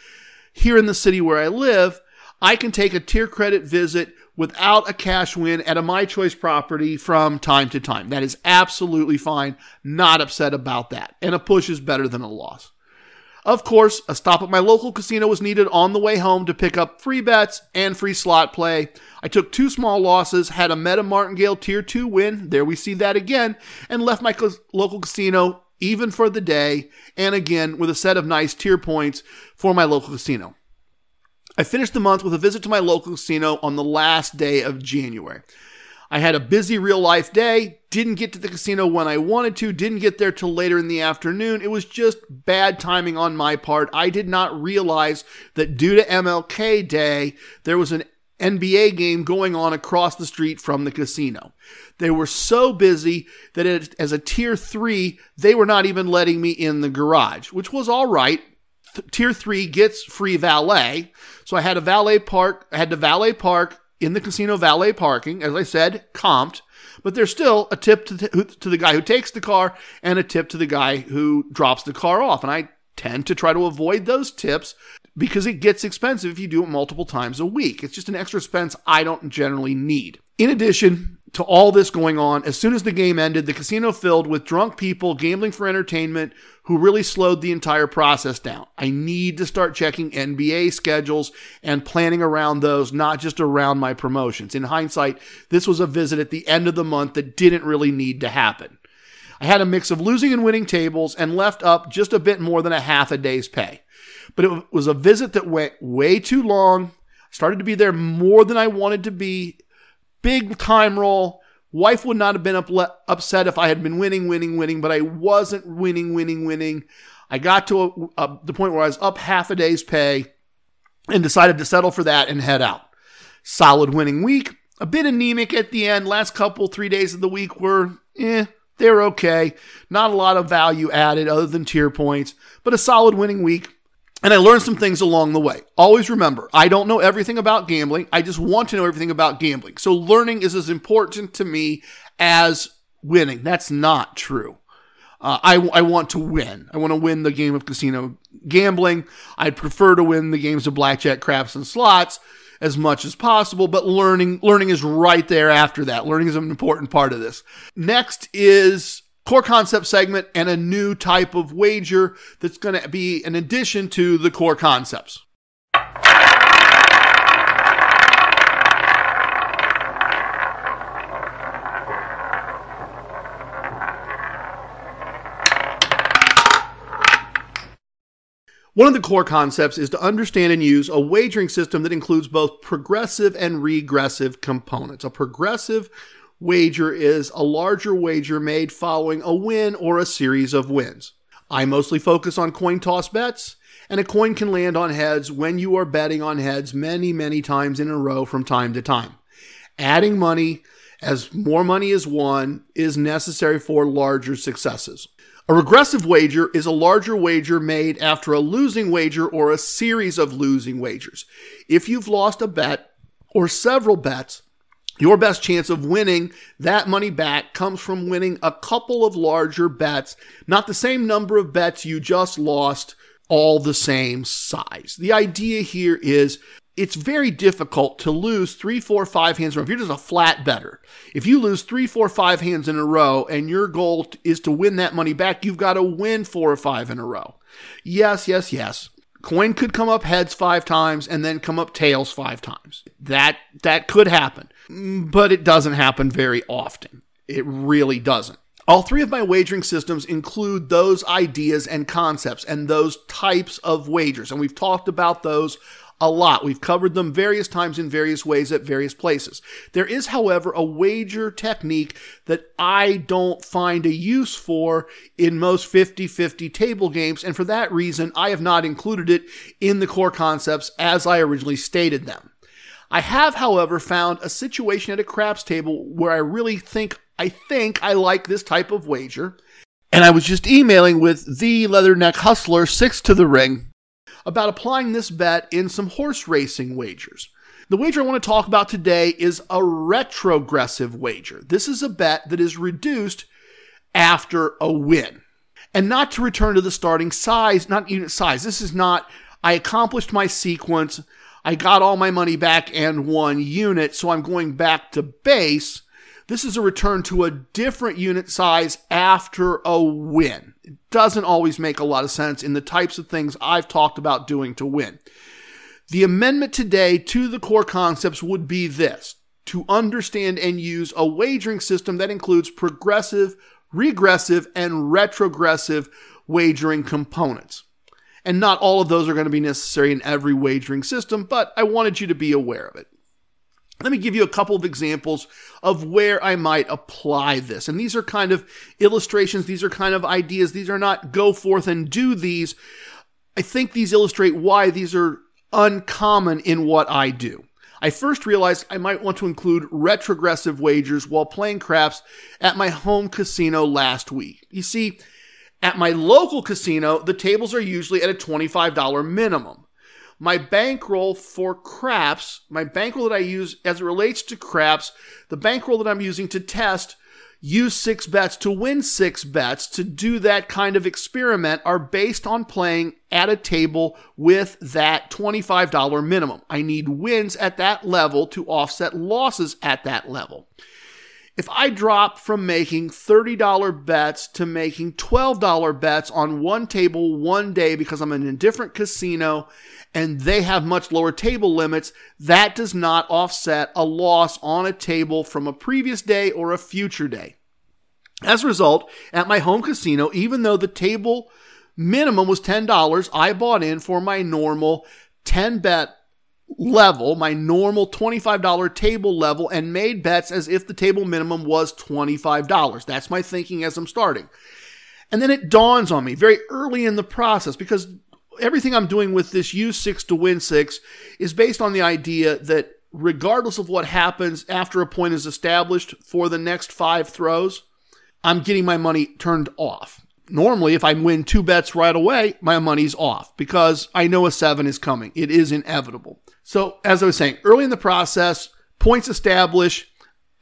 here in the city where I live, I can take a tier credit visit without a cash win at a My Choice property from time to time. That is absolutely fine. Not upset about that. And a push is better than a loss. Of course, a stop at my local casino was needed on the way home to pick up free bets and free slot play. I took two small losses, had a Meta Martingale Tier 2 win, there we see that again, and left my local casino even for the day, and again with a set of nice tier points for my local casino. I finished the month with a visit to my local casino on the last day of January. I had a busy real life day, didn't get to the casino when I wanted to, didn't get there till later in the afternoon. It was just bad timing on my part. I did not realize that due to MLK Day, there was an NBA game going on across the street from the casino. They were so busy that it, as a tier three, they were not even letting me in the garage, which was all right. Th- tier three gets free valet. So I had a valet park, I had to valet park in the casino valet parking, as I said, comped, but there's still a tip to, the, to the guy who takes the car and a tip to the guy who drops the car off. And I tend to try to avoid those tips because it gets expensive if you do it multiple times a week. It's just an extra expense I don't generally need. In addition, to all this going on, as soon as the game ended, the casino filled with drunk people gambling for entertainment who really slowed the entire process down. I need to start checking NBA schedules and planning around those, not just around my promotions. In hindsight, this was a visit at the end of the month that didn't really need to happen. I had a mix of losing and winning tables and left up just a bit more than a half a day's pay. But it was a visit that went way too long, started to be there more than I wanted to be big time roll. Wife would not have been up, upset if I had been winning, winning, winning, but I wasn't winning, winning, winning. I got to a, a, the point where I was up half a day's pay and decided to settle for that and head out. Solid winning week. A bit anemic at the end. Last couple, three days of the week were, eh, they're okay. Not a lot of value added other than tier points, but a solid winning week. And I learned some things along the way. Always remember, I don't know everything about gambling. I just want to know everything about gambling. So learning is as important to me as winning. That's not true. Uh, I, I want to win. I want to win the game of casino gambling. I'd prefer to win the games of blackjack, craps, and slots as much as possible, but learning learning is right there after that. Learning is an important part of this. Next is core concept segment and a new type of wager that's going to be an addition to the core concepts. One of the core concepts is to understand and use a wagering system that includes both progressive and regressive components. A progressive wager is a larger wager made following a win or a series of wins. I mostly focus on coin toss bets, and a coin can land on heads when you are betting on heads many, many times in a row from time to time. Adding money as more money is won is necessary for larger successes. A regressive wager is a larger wager made after a losing wager or a series of losing wagers. If you've lost a bet or several bets, your best chance of winning that money back comes from winning a couple of larger bets, not the same number of bets you just lost, all the same size. The idea here is it's very difficult to lose three, four, five hands in a row. If you're just a flat better, if you lose three, four, five hands in a row and your goal is to win that money back, you've got to win four or five in a row. Yes, yes, yes. Coin could come up heads five times and then come up tails five times. That that could happen, but it doesn't happen very often. It really doesn't. All three of my wagering systems include those ideas and concepts and those types of wagers. And we've talked about those a lot. We've covered them various times in various ways at various places. There is, however, a wager technique that I don't find a use for in most 50 50 table games, and for that reason, I have not included it in the core concepts as I originally stated them. I have, however, found a situation at a craps table where I really think I think I like this type of wager. And I was just emailing with the Leatherneck Hustler, six to the ring, about applying this bet in some horse racing wagers. The wager I want to talk about today is a retrogressive wager. This is a bet that is reduced after a win. And not to return to the starting size, not unit size. This is not, I accomplished my sequence, I got all my money back and one unit, so I'm going back to base. This is a return to a different unit size after a win. It doesn't always make a lot of sense in the types of things I've talked about doing to win. The amendment today to the core concepts would be this to understand and use a wagering system that includes progressive, regressive, and retrogressive wagering components. And not all of those are going to be necessary in every wagering system, but I wanted you to be aware of it. Let me give you a couple of examples of where I might apply this. And these are kind of illustrations, these are kind of ideas, these are not go forth and do these. I think these illustrate why these are uncommon in what I do. I first realized I might want to include retrogressive wagers while playing craps at my home casino last week. You see, at my local casino, the tables are usually at a $25 minimum my bankroll for craps, my bankroll that I use as it relates to craps, the bankroll that I'm using to test use six bets to win six bets to do that kind of experiment are based on playing at a table with that $25 minimum. I need wins at that level to offset losses at that level. If I drop from making $30 bets to making $12 bets on one table one day because I'm in a different casino and they have much lower table limits, that does not offset a loss on a table from a previous day or a future day. As a result, at my home casino, even though the table minimum was $10, I bought in for my normal 10 bet level, my normal $25 table level, and made bets as if the table minimum was $25. That's my thinking as I'm starting. And then it dawns on me very early in the process because everything I'm doing with this use six to win six is based on the idea that regardless of what happens after a point is established for the next five throws, I'm getting my money turned off. Normally, if I win two bets right away, my money's off because I know a seven is coming. It is inevitable. So, as I was saying, early in the process, points established,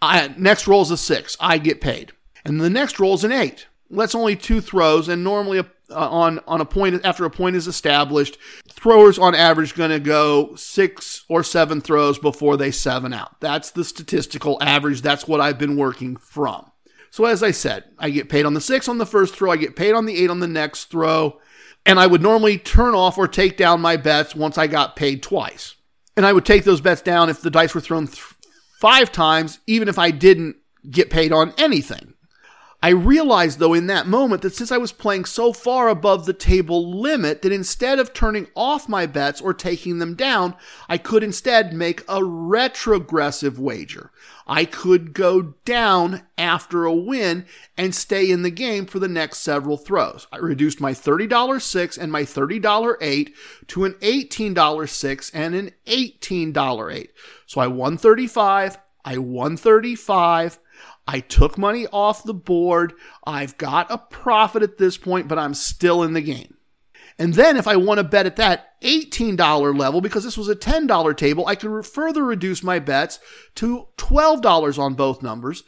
I, next roll is a six. I get paid. And the next roll is an eight. That's only two throws, and normally a, uh, on on a point after a point is established, throwers on average going to go six or seven throws before they seven out. That's the statistical average. That's what I've been working from. So as I said, I get paid on the six on the first throw, I get paid on the eight on the next throw, and I would normally turn off or take down my bets once I got paid twice. And I would take those bets down if the dice were thrown th- five times, even if I didn't get paid on anything. I realized, though, in that moment that since I was playing so far above the table limit, that instead of turning off my bets or taking them down, I could instead make a retrogressive wager. I could go down after a win and stay in the game for the next several throws. I reduced my $30 six and my $30 eight to an $18 six and an $18 eight. So I won 35, I won 35. I took money off the board. I've got a profit at this point, but I'm still in the game. And then if I want to bet at that $18 level, because this was a $10 table, I could further reduce my bets to $12 on both numbers.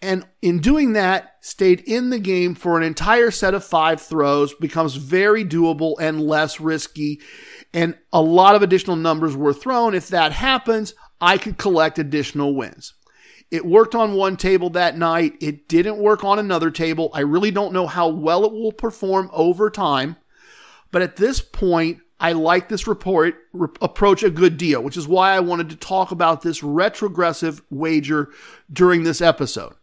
And in doing that, stayed in the game for an entire set of five throws, becomes very doable and less risky. And a lot of additional numbers were thrown. If that happens, I could collect additional wins. It worked on one table that night. It didn't work on another table. I really don't know how well it will perform over time. But at this point, I like this report re- approach a good deal, which is why I wanted to talk about this retrogressive wager during this episode.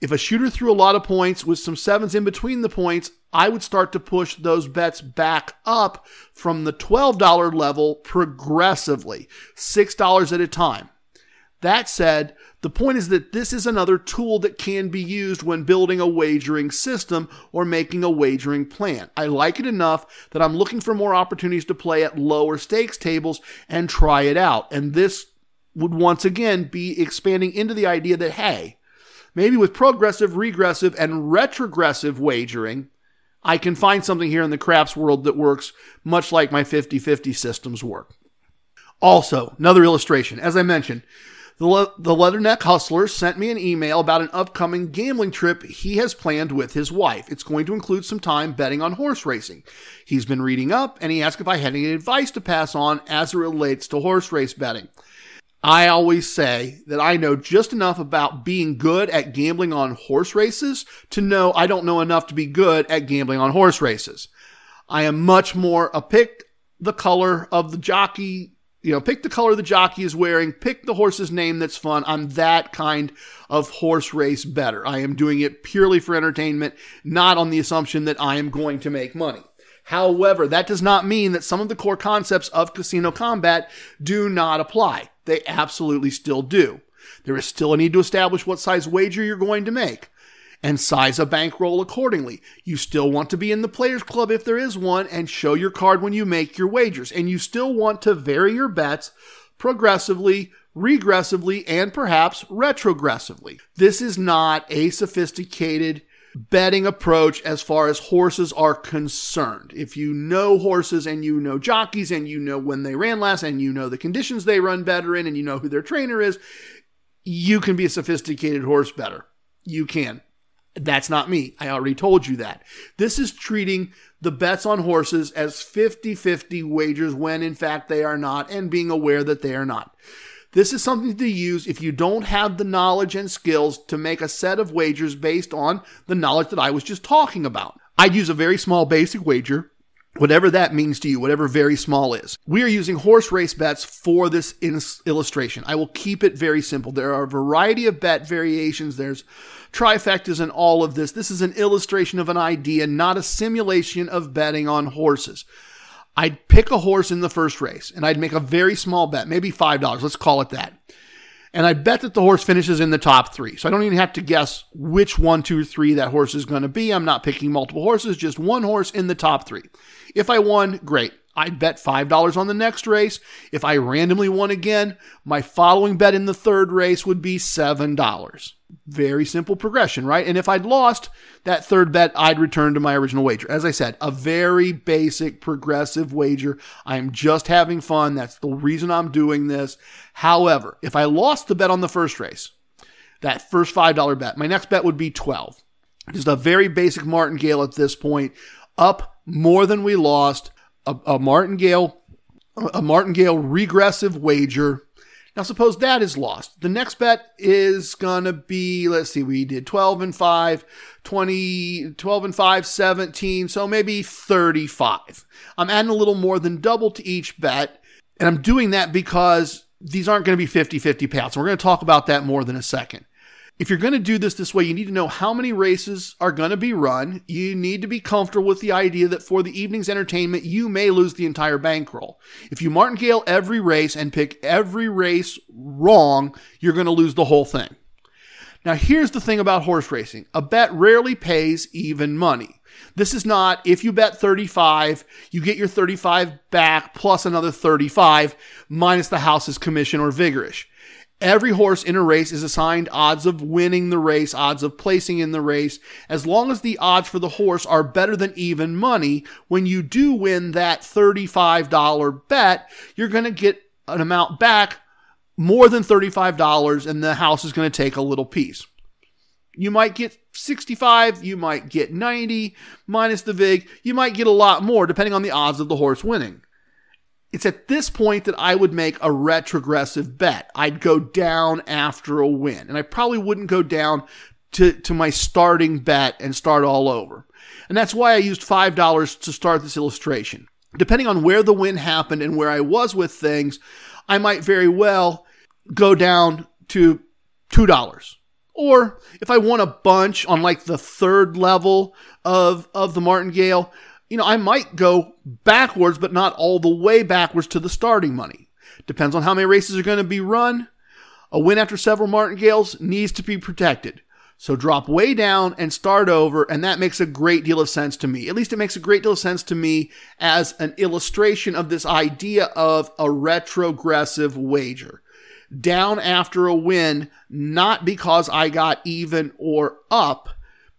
If a shooter threw a lot of points with some sevens in between the points, I would start to push those bets back up from the $12 level progressively, $6 at a time. That said, the point is that this is another tool that can be used when building a wagering system or making a wagering plan. I like it enough that I'm looking for more opportunities to play at lower stakes tables and try it out. And this would once again be expanding into the idea that, hey, maybe with progressive, regressive, and retrogressive wagering, I can find something here in the craps world that works much like my 50 50 systems work. Also, another illustration. As I mentioned, the, Le- the Leatherneck Hustler sent me an email about an upcoming gambling trip he has planned with his wife. It's going to include some time betting on horse racing. He's been reading up and he asked if I had any advice to pass on as it relates to horse race betting. I always say that I know just enough about being good at gambling on horse races to know I don't know enough to be good at gambling on horse races. I am much more a pick the color of the jockey you know, pick the color the jockey is wearing, pick the horse's name that's fun. I'm that kind of horse race better. I am doing it purely for entertainment, not on the assumption that I am going to make money. However, that does not mean that some of the core concepts of casino combat do not apply. They absolutely still do. There is still a need to establish what size wager you're going to make and size a bankroll accordingly. You still want to be in the Players Club if there is one and show your card when you make your wagers. And you still want to vary your bets progressively, regressively, and perhaps retrogressively. This is not a sophisticated betting approach as far as horses are concerned. If you know horses and you know jockeys and you know when they ran last and you know the conditions they run better in and you know who their trainer is, you can be a sophisticated horse better. You can. That's not me. I already told you that. This is treating the bets on horses as 50 50 wagers when in fact they are not, and being aware that they are not. This is something to use if you don't have the knowledge and skills to make a set of wagers based on the knowledge that I was just talking about. I'd use a very small basic wager whatever that means to you, whatever very small is. We are using horse race bets for this illustration. I will keep it very simple. There are a variety of bet variations. There's trifectas and all of this. This is an illustration of an idea, not a simulation of betting on horses. I'd pick a horse in the first race and I'd make a very small bet, maybe $5. Let's call it that and I bet that the horse finishes in the top three. So I don't even have to guess which one, two, three that horse is going to be. I'm not picking multiple horses, just one horse in the top three. If I won, great. I'd bet $5 on the next race. If I randomly won again, my following bet in the third race would be $7. Very simple progression, right? And if I'd lost that third bet, I'd return to my original wager. As I said, a very basic progressive wager. I'm just having fun. That's the reason I'm doing this. However, if I lost the bet on the first race, that first $5 bet, my next bet would be 12. Just a very basic martingale at this point, up more than we lost a, a martingale, a martingale regressive wager. Now, suppose that is lost. The next bet is to be, let's see, we did 12 and 5, 20, 12 and 5, 17, so maybe 35. I'm adding a little more than double to each bet. And I'm doing that because these aren't going to be 50 50 payouts. We're going to talk about that more than a second if you're going to do this this way, you need to know how many races are going to be run. You need to be comfortable with the idea that for the evening's entertainment, you may lose the entire bankroll. If you martingale every race and pick every race wrong, you're going to lose the whole thing. Now, here's the thing about horse racing a bet rarely pays even money. This is not if you bet 35, you get your 35 back plus another 35 minus the house's commission or vigorish. Every horse in a race is assigned odds of winning the race, odds of placing in the race. As long as the odds for the horse are better than even money, when you do win that $35 bet, you're going to get an amount back more than $35 and the house is going to take a little piece. You might get 65, you might get 90 minus the VIG, you might get a lot more depending on the odds of the horse winning. It's at this point that I would make a retrogressive bet. I'd go down after a win, and I probably wouldn't go down to, to my starting bet and start all over. And that's why I used $5 to start this illustration. Depending on where the win happened and where I was with things, I might very well go down to $2. Or if I won a bunch on like the third level of, of the martingale, you know, I might go backwards, but not all the way backwards to the starting money. Depends on how many races are going to be run. A win after several martingales needs to be protected. So drop way down and start over, and that makes a great deal of sense to me. At least it makes a great deal of sense to me as an illustration of this idea of a retrogressive wager. Down after a win, not because I got even or up,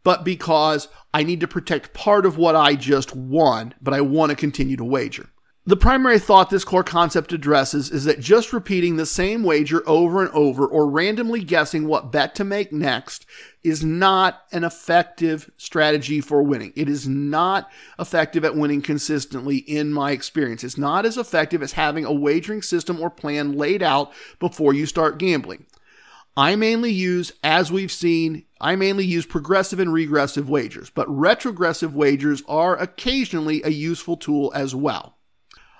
but because I need to protect part of what I just won, but I want to continue to wager. The primary thought this core concept addresses is that just repeating the same wager over and over or randomly guessing what bet to make next is not an effective strategy for winning. It is not effective at winning consistently in my experience. It's not as effective as having a wagering system or plan laid out before you start gambling. I mainly use, as we've seen, I mainly use progressive and regressive wagers, but retrogressive wagers are occasionally a useful tool as well.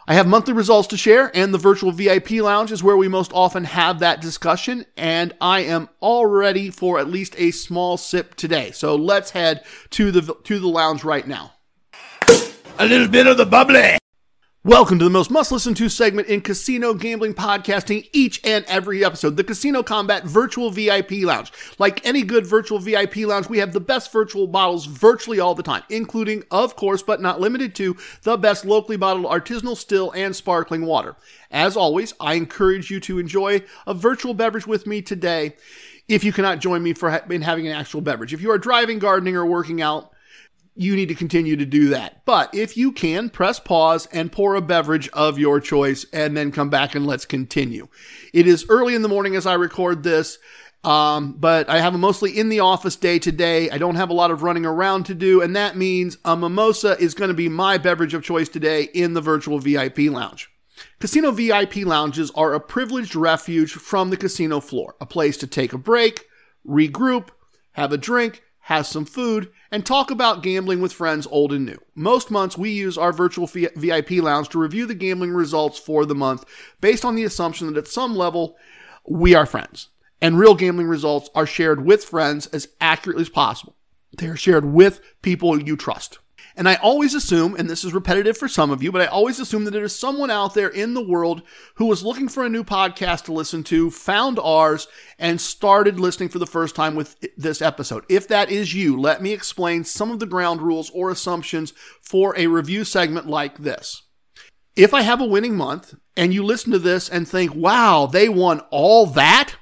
I have monthly results to share, and the virtual VIP lounge is where we most often have that discussion. And I am all ready for at least a small sip today. So let's head to the to the lounge right now. A little bit of the bubbly. Welcome to the most must listen to segment in casino gambling podcasting each and every episode, the Casino Combat Virtual VIP Lounge. Like any good virtual VIP lounge, we have the best virtual bottles virtually all the time, including, of course, but not limited to, the best locally bottled artisanal still and sparkling water. As always, I encourage you to enjoy a virtual beverage with me today if you cannot join me for ha- in having an actual beverage. If you are driving, gardening, or working out, you need to continue to do that. But if you can, press pause and pour a beverage of your choice and then come back and let's continue. It is early in the morning as I record this. Um, but I have a mostly in the office day today. I don't have a lot of running around to do, and that means a mimosa is going to be my beverage of choice today in the virtual VIP lounge. Casino VIP lounges are a privileged refuge from the casino floor, a place to take a break, regroup, have a drink, have some food, and talk about gambling with friends old and new. Most months, we use our virtual VIP lounge to review the gambling results for the month based on the assumption that at some level, we are friends. And real gambling results are shared with friends as accurately as possible. They are shared with people you trust. And I always assume, and this is repetitive for some of you, but I always assume that there is someone out there in the world who was looking for a new podcast to listen to, found ours, and started listening for the first time with this episode. If that is you, let me explain some of the ground rules or assumptions for a review segment like this. If I have a winning month and you listen to this and think, wow, they won all that,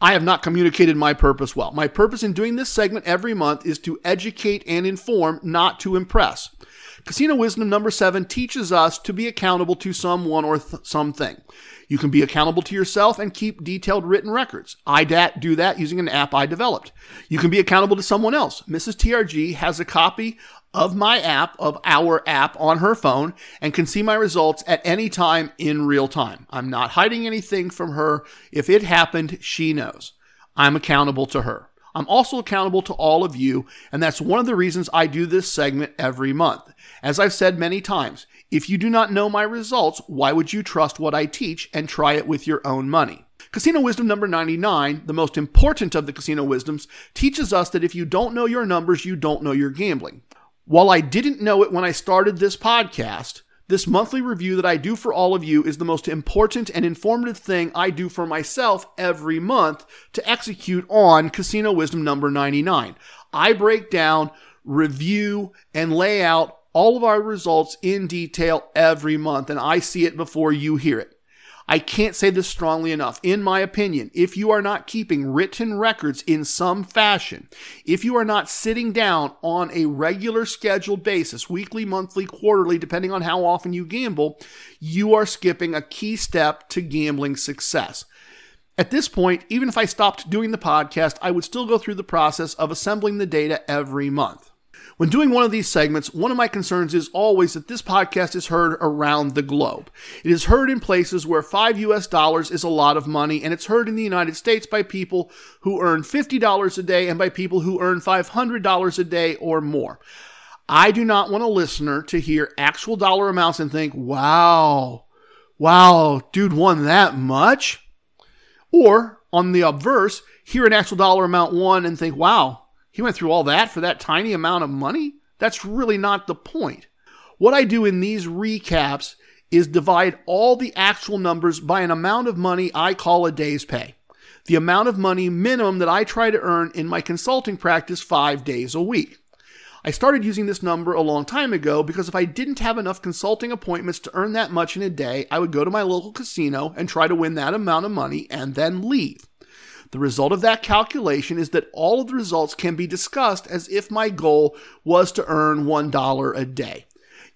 I have not communicated my purpose well. My purpose in doing this segment every month is to educate and inform, not to impress. Casino wisdom number seven teaches us to be accountable to someone or th- something. You can be accountable to yourself and keep detailed written records. I do that using an app I developed. You can be accountable to someone else. Mrs. TRG has a copy of my app, of our app on her phone, and can see my results at any time in real time. I'm not hiding anything from her. If it happened, she knows. I'm accountable to her. I'm also accountable to all of you, and that's one of the reasons I do this segment every month. As I've said many times, if you do not know my results, why would you trust what I teach and try it with your own money? Casino wisdom number 99, the most important of the casino wisdoms, teaches us that if you don't know your numbers, you don't know your gambling. While I didn't know it when I started this podcast, this monthly review that I do for all of you is the most important and informative thing I do for myself every month to execute on Casino Wisdom number 99. I break down, review, and lay out all of our results in detail every month, and I see it before you hear it. I can't say this strongly enough. In my opinion, if you are not keeping written records in some fashion, if you are not sitting down on a regular scheduled basis, weekly, monthly, quarterly, depending on how often you gamble, you are skipping a key step to gambling success. At this point, even if I stopped doing the podcast, I would still go through the process of assembling the data every month. When doing one of these segments, one of my concerns is always that this podcast is heard around the globe. It is heard in places where 5 US dollars is a lot of money, and it's heard in the United States by people who earn $50 a day and by people who earn $500 a day or more. I do not want a listener to hear actual dollar amounts and think, wow, wow, dude won that much. Or on the obverse, hear an actual dollar amount won and think, wow, he went through all that for that tiny amount of money? That's really not the point. What I do in these recaps is divide all the actual numbers by an amount of money I call a day's pay. The amount of money minimum that I try to earn in my consulting practice five days a week. I started using this number a long time ago because if I didn't have enough consulting appointments to earn that much in a day, I would go to my local casino and try to win that amount of money and then leave. The result of that calculation is that all of the results can be discussed as if my goal was to earn $1 a day.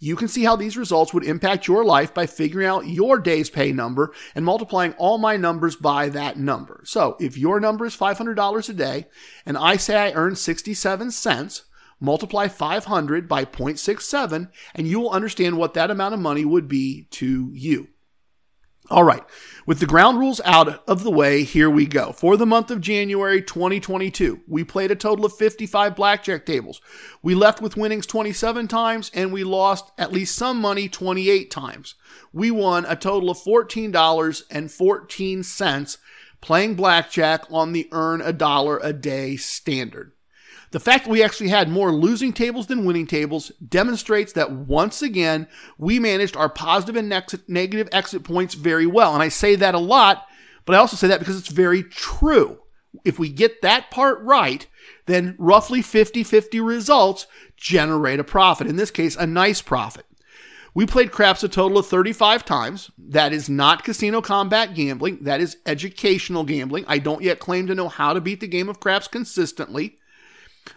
You can see how these results would impact your life by figuring out your day's pay number and multiplying all my numbers by that number. So if your number is $500 a day and I say I earn 67 cents, multiply 500 by 0.67 and you will understand what that amount of money would be to you. All right. With the ground rules out of the way, here we go. For the month of January 2022, we played a total of 55 blackjack tables. We left with winnings 27 times and we lost at least some money 28 times. We won a total of $14.14 playing blackjack on the earn a dollar a day standard. The fact that we actually had more losing tables than winning tables demonstrates that once again, we managed our positive and negative exit points very well. And I say that a lot, but I also say that because it's very true. If we get that part right, then roughly 50 50 results generate a profit. In this case, a nice profit. We played craps a total of 35 times. That is not casino combat gambling. That is educational gambling. I don't yet claim to know how to beat the game of craps consistently.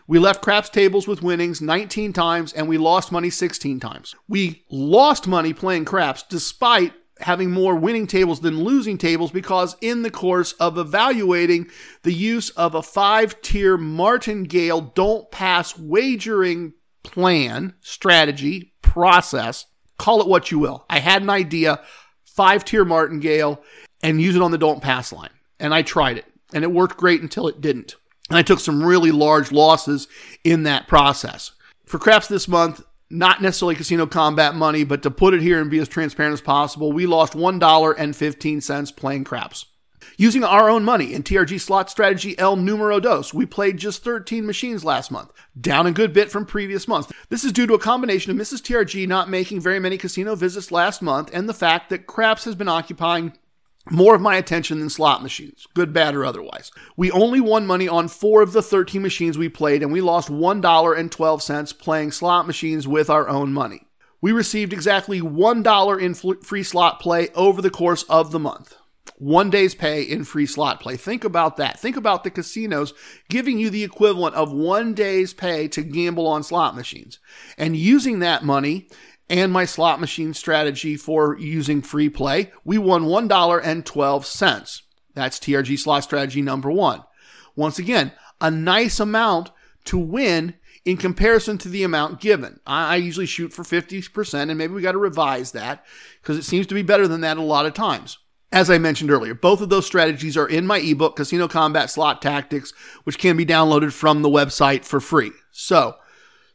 We left craps tables with winnings 19 times and we lost money 16 times. We lost money playing craps despite having more winning tables than losing tables because in the course of evaluating the use of a five tier martingale don't pass wagering plan, strategy, process, call it what you will. I had an idea, five tier martingale, and use it on the don't pass line. And I tried it and it worked great until it didn't. And I took some really large losses in that process. For craps this month, not necessarily casino combat money, but to put it here and be as transparent as possible, we lost $1.15 playing craps. Using our own money in TRG slot strategy El Numero Dos, we played just 13 machines last month, down a good bit from previous months. This is due to a combination of Mrs. TRG not making very many casino visits last month and the fact that craps has been occupying more of my attention than slot machines, good, bad, or otherwise. We only won money on four of the 13 machines we played, and we lost $1.12 playing slot machines with our own money. we received exactly $1 in free slot play over the course of the month. One day's pay in free slot play. Think about that. Think about the casinos giving you the equivalent of one day's pay to gamble on slot machines and using that money and my slot machine strategy for using free play. We won $1.12. That's TRG slot strategy number one. Once again, a nice amount to win in comparison to the amount given. I, usually shoot for 50%, and maybe we got to revise that because it seems to be better than that a lot of times. As I mentioned earlier, both of those strategies are in my ebook, Casino Combat Slot Tactics, which can be downloaded from the website for free. So,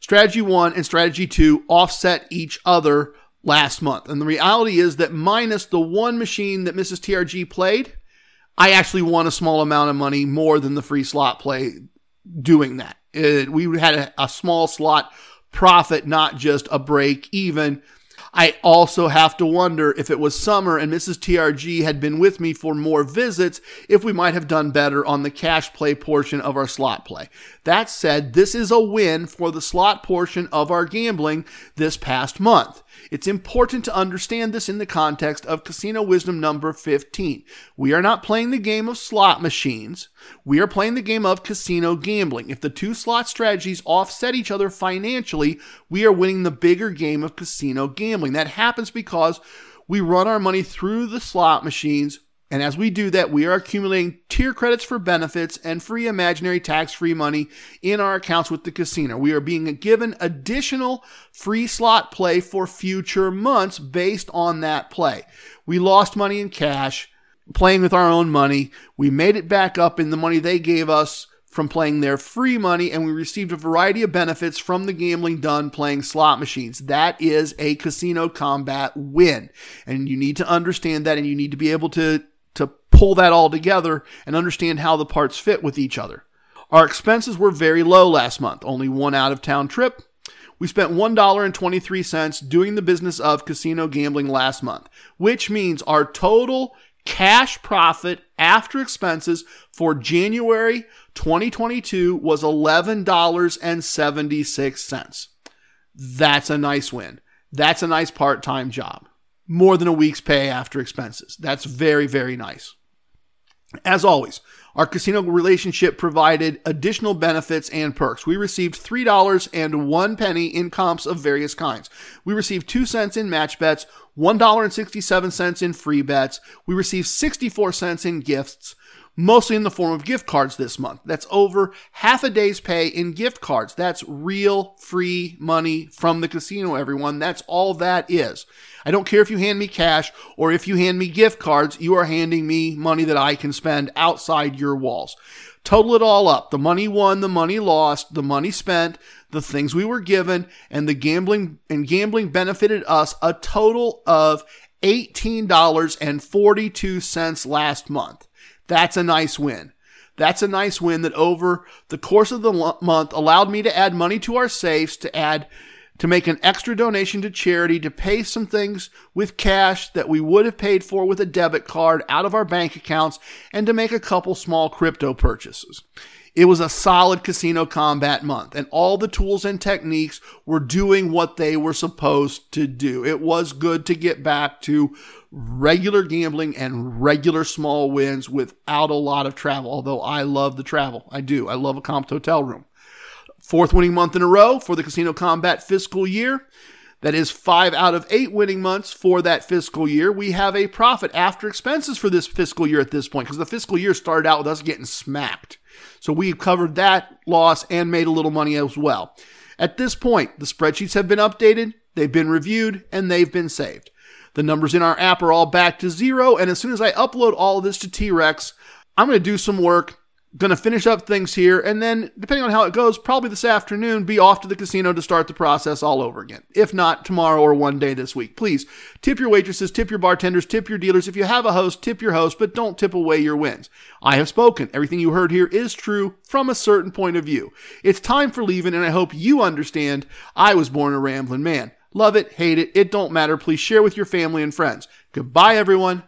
strategy one and strategy two offset each other last month. And the reality is that minus the one machine that Mrs. TRG played, I actually won a small amount of money more than the free slot play doing that. It, we had a, a small slot profit, not just a break even. I also have to wonder if it was summer and Mrs. TRG had been with me for more visits, if we might have done better on the cash play portion of our slot play. That said, this is a win for the slot portion of our gambling this past month. It's important to understand this in the context of Casino Wisdom number 15. We are not playing the game of slot machines. We are playing the game of casino gambling. If the two slot strategies offset each other financially, we are winning the bigger game of casino gambling. That happens because we run our money through the slot machines and as we do that, we are accumulating tier credits for benefits and free imaginary tax free money in our accounts with the casino. We are being given additional free slot play for future months based on that play. We lost money in cash playing with our own money. We made it back up in the money they gave us from playing their free money, and we received a variety of benefits from the gambling done playing slot machines. That is a casino combat win. And you need to understand that, and you need to be able to to pull that all together and understand how the parts fit with each other. Our expenses were very low last month, only one out of town trip. We spent $1.23 doing the business of casino gambling last month, which means our total cash profit after expenses for January 2022 was $11.76. That's a nice win. That's a nice part time job more than a week's pay after expenses. That's very, very nice. As always, our casino relationship provided additional benefits and perks. We received $3 and one penny in comps of various kinds. We received 2 cents in match bets, $1.67 in free bets. We received 64 cents in gifts mostly in the form of gift cards this month. That's over half a day's pay in gift cards. That's real free money from the casino, everyone. That's all that is. I don't care if you hand me cash or if you hand me gift cards, you are handing me money that I can spend outside your walls. Total it all up. The money won, the money lost, the money spent, the things we were given, and the gambling and gambling benefited us a total of $18.42 last month. That's a nice win. That's a nice win that over the course of the month allowed me to add money to our safes, to add, to make an extra donation to charity, to pay some things with cash that we would have paid for with a debit card out of our bank accounts, and to make a couple small crypto purchases. It was a solid casino combat month, and all the tools and techniques were doing what they were supposed to do. It was good to get back to regular gambling and regular small wins without a lot of travel, although I love the travel. I do. I love a comped hotel room. Fourth winning month in a row for the Casino Combat fiscal year. That is five out of eight winning months for that fiscal year. We have a profit after expenses for this fiscal year at this point because the fiscal year started out with us getting smacked. So we've covered that loss and made a little money as well. At this point, the spreadsheets have been updated, they've been reviewed, and they've been saved. The numbers in our app are all back to zero, and as soon as I upload all of this to T-Rex, I'm going to do some work Going to finish up things here, and then, depending on how it goes, probably this afternoon, be off to the casino to start the process all over again. If not, tomorrow or one day this week. Please tip your waitresses, tip your bartenders, tip your dealers. If you have a host, tip your host, but don't tip away your wins. I have spoken. Everything you heard here is true from a certain point of view. It's time for leaving, and I hope you understand I was born a rambling man. Love it, hate it, it don't matter. Please share with your family and friends. Goodbye, everyone.